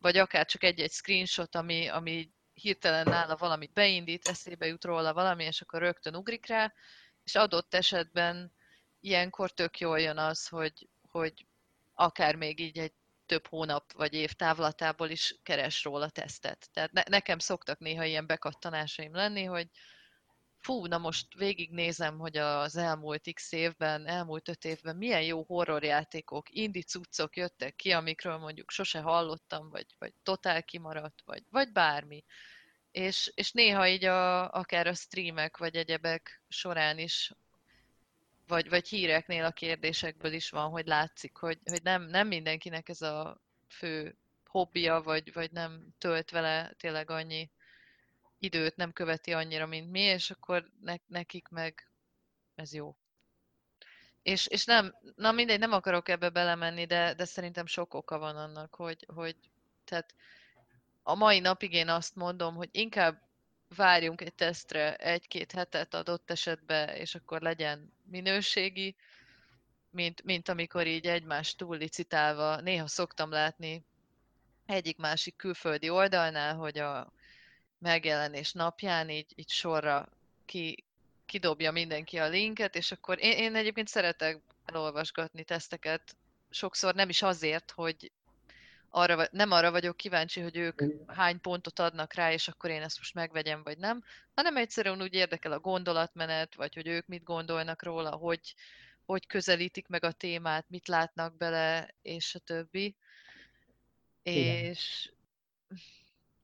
vagy akár csak egy-egy screenshot, ami, ami hirtelen nála valamit beindít, eszébe jut róla valami, és akkor rögtön ugrik rá, és adott esetben ilyenkor tök jól jön az, hogy, hogy akár még így egy több hónap vagy év távlatából is keres róla tesztet. Tehát ne, nekem szoktak néha ilyen bekattanásaim lenni, hogy fú, na most végignézem, hogy az elmúlt x évben, elmúlt öt évben milyen jó horrorjátékok, indi cuccok jöttek ki, amikről mondjuk sose hallottam, vagy, vagy totál kimaradt, vagy, vagy bármi. És, és néha így a, akár a streamek, vagy egyebek során is vagy, vagy híreknél a kérdésekből is van, hogy látszik, hogy, hogy nem, nem mindenkinek ez a fő hobbija, vagy, vagy nem tölt vele tényleg annyi időt, nem követi annyira, mint mi, és akkor ne, nekik meg ez jó. És, és nem, na mindegy, nem akarok ebbe belemenni, de, de szerintem sok oka van annak, hogy, hogy tehát a mai napig én azt mondom, hogy inkább várjunk egy tesztre egy-két hetet adott esetben, és akkor legyen minőségi, mint, mint amikor így egymást túl licitálva, néha szoktam látni egyik-másik külföldi oldalnál, hogy a megjelenés napján így, így sorra ki, kidobja mindenki a linket, és akkor én, én egyébként szeretek elolvasgatni teszteket, sokszor nem is azért, hogy arra, nem arra vagyok kíváncsi, hogy ők hány pontot adnak rá, és akkor én ezt most megvegyem, vagy nem, hanem egyszerűen úgy érdekel a gondolatmenet, vagy hogy ők mit gondolnak róla, hogy, hogy közelítik meg a témát, mit látnak bele, és a többi. Igen. És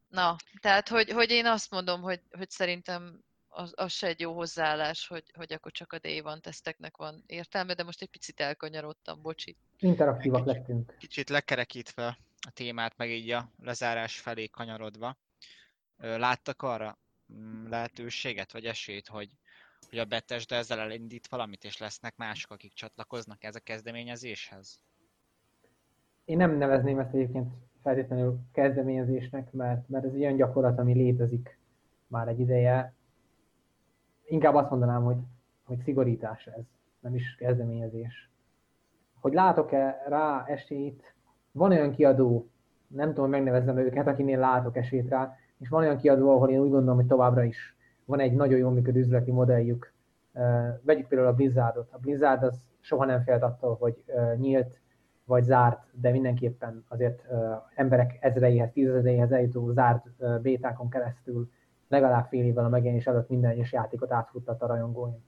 na, tehát, hogy, hogy én azt mondom, hogy, hogy szerintem az, az se egy jó hozzáállás, hogy, hogy akkor csak a day van teszteknek van értelme, de most egy picit elkanyarodtam, bocsi. Interaktívak Kicsit. lettünk. Kicsit lekerekítve a témát, meg így a lezárás felé kanyarodva. Láttak arra mm, lehetőséget, vagy esélyt, hogy, hogy a Bethesda ezzel elindít valamit, és lesznek mások, akik csatlakoznak ez a kezdeményezéshez? Én nem nevezném ezt egyébként feltétlenül kezdeményezésnek, mert, mert ez olyan gyakorlat, ami létezik már egy ideje. Inkább azt mondanám, hogy, hogy szigorítás ez, nem is kezdeményezés. Hogy látok-e rá esélyt, van olyan kiadó, nem tudom, hogy megnevezzem őket, akinél látok esélyt rá, és van olyan kiadó, ahol én úgy gondolom, hogy továbbra is van egy nagyon jól működő üzleti modelljük. Vegyük például a Blizzardot. A Blizzard az soha nem félt attól, hogy nyílt vagy zárt, de mindenképpen azért emberek ezreihez, tízezreihez eljutó zárt bétákon keresztül legalább fél évvel a megjelenés előtt minden egyes játékot átfuttat a rajongóin.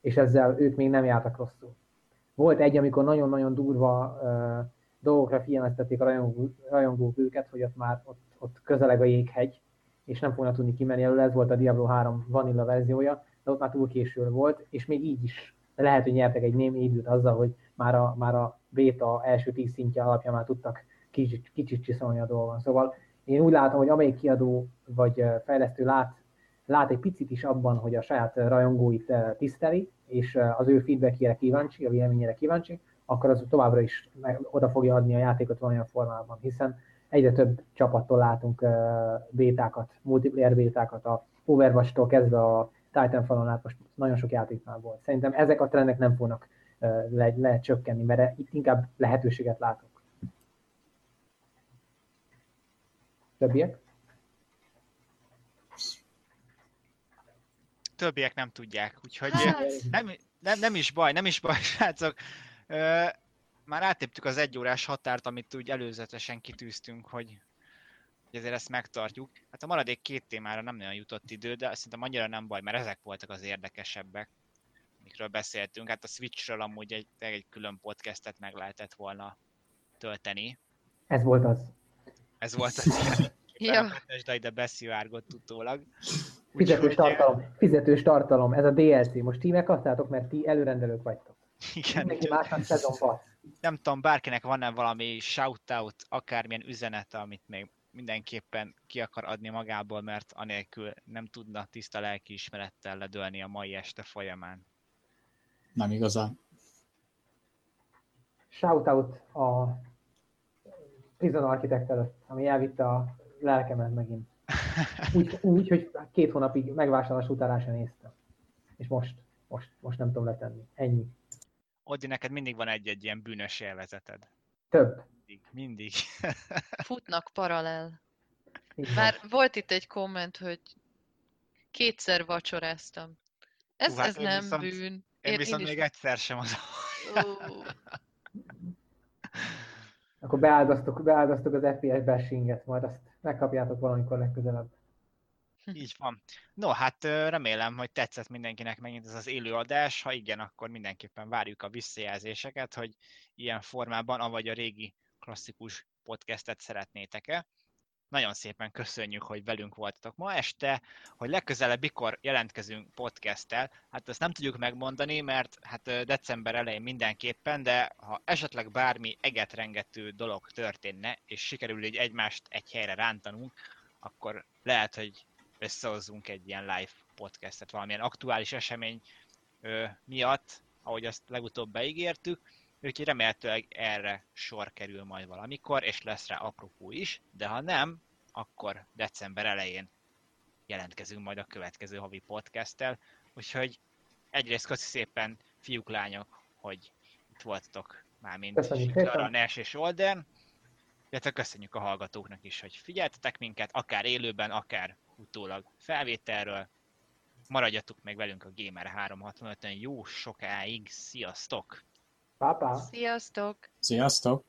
És ezzel ők még nem jártak rosszul. Volt egy, amikor nagyon-nagyon durva dolgokra figyelmeztették a rajongó, rajongók őket, hogy ott már ott, ott közeleg a jéghegy, és nem fognak tudni kimenni előle, ez volt a Diablo 3 vanilla verziója, de ott már túl késő volt, és még így is lehet, hogy nyertek egy némi időt azzal, hogy már a, már a beta első tíz szintje alapján már tudtak kicsit, kicsit csiszolni a dolgon. Szóval én úgy látom, hogy amelyik kiadó vagy fejlesztő lát, lát egy picit is abban, hogy a saját rajongóit tiszteli, és az ő feedbackjére kíváncsi, a véleményére kíváncsi, akkor az továbbra is oda fogja adni a játékot valamilyen formában, hiszen egyre több csapattól látunk bétákat, multiplayer bétákat, a Overwatch-tól kezdve a Titanfallon át most nagyon sok játéknál volt. Szerintem ezek a trendek nem fognak uh, le, lecsökkenni, mert itt inkább lehetőséget látok. Többiek? Többiek nem tudják, úgyhogy Hát, nem, nem, nem is baj, nem is baj, srácok. Már átéptük az egyórás határt, amit úgy előzetesen kitűztünk, hogy, hogy ezért ezt megtartjuk. Hát a maradék két témára nem nagyon jutott idő, de szerintem annyira nem baj, mert ezek voltak az érdekesebbek, amikről beszéltünk. Hát a Switchről amúgy egy, egy külön podcastet meg lehetett volna tölteni. Ez volt az. Ez volt az Ja. de ide beszivárgott utólag. Fizetős tartalom. Fizetős tartalom. Ez a DLC. Most ti megkaptátok, mert ti előrendelők vagytok. Igen, Mindenki másnak nem tudom, bárkinek van-e valami shoutout, akármilyen üzenete, amit még mindenképpen ki akar adni magából, mert anélkül nem tudna tiszta lelkiismerettel ledölni a mai este folyamán. Nem igazán. Shoutout a Prison Architect előtt, ami elvitte a lelkemet megint. Úgy, úgy, hogy két hónapig megvásárlás után rá sem néztem. És most, most, most nem tudom letenni. Ennyi. Oddi, neked mindig van egy-egy ilyen bűnös élvezeted. Több. Mindig. mindig. futnak paralel. Már volt itt egy komment, hogy kétszer vacsoráztam. Ez, Hú, hát ez én nem viszont- bűn. Én viszont is- még egyszer sem az. Akkor beáldoztuk, beáldoztuk az FPS bashinget, majd azt megkapjátok valamikor legközelebb. Így van. No, hát remélem, hogy tetszett mindenkinek megint ez az élő adás. Ha igen, akkor mindenképpen várjuk a visszajelzéseket, hogy ilyen formában, avagy a régi klasszikus podcastet szeretnétek-e. Nagyon szépen köszönjük, hogy velünk voltatok ma este, hogy legközelebb mikor jelentkezünk podcasttel. Hát ezt nem tudjuk megmondani, mert hát december elején mindenképpen, de ha esetleg bármi egetrengető dolog történne, és sikerül így egymást egy helyre rántanunk, akkor lehet, hogy összehozzunk egy ilyen live podcastet valamilyen aktuális esemény ö, miatt, ahogy azt legutóbb beígértük, úgyhogy remélhetőleg erre sor kerül majd valamikor, és lesz rá apropó is, de ha nem, akkor december elején jelentkezünk majd a következő havi podcasttel, úgyhogy egyrészt köszi szépen fiúk, lányok, hogy itt voltatok mármint Köszönjük Klara, szépen. Nes és Olden, illetve köszönjük a hallgatóknak is, hogy figyeltetek minket, akár élőben, akár utólag felvételről. Maradjatok meg velünk a Gamer 365-ön jó sokáig, sziasztok! Pápá! Sziasztok! Sziasztok!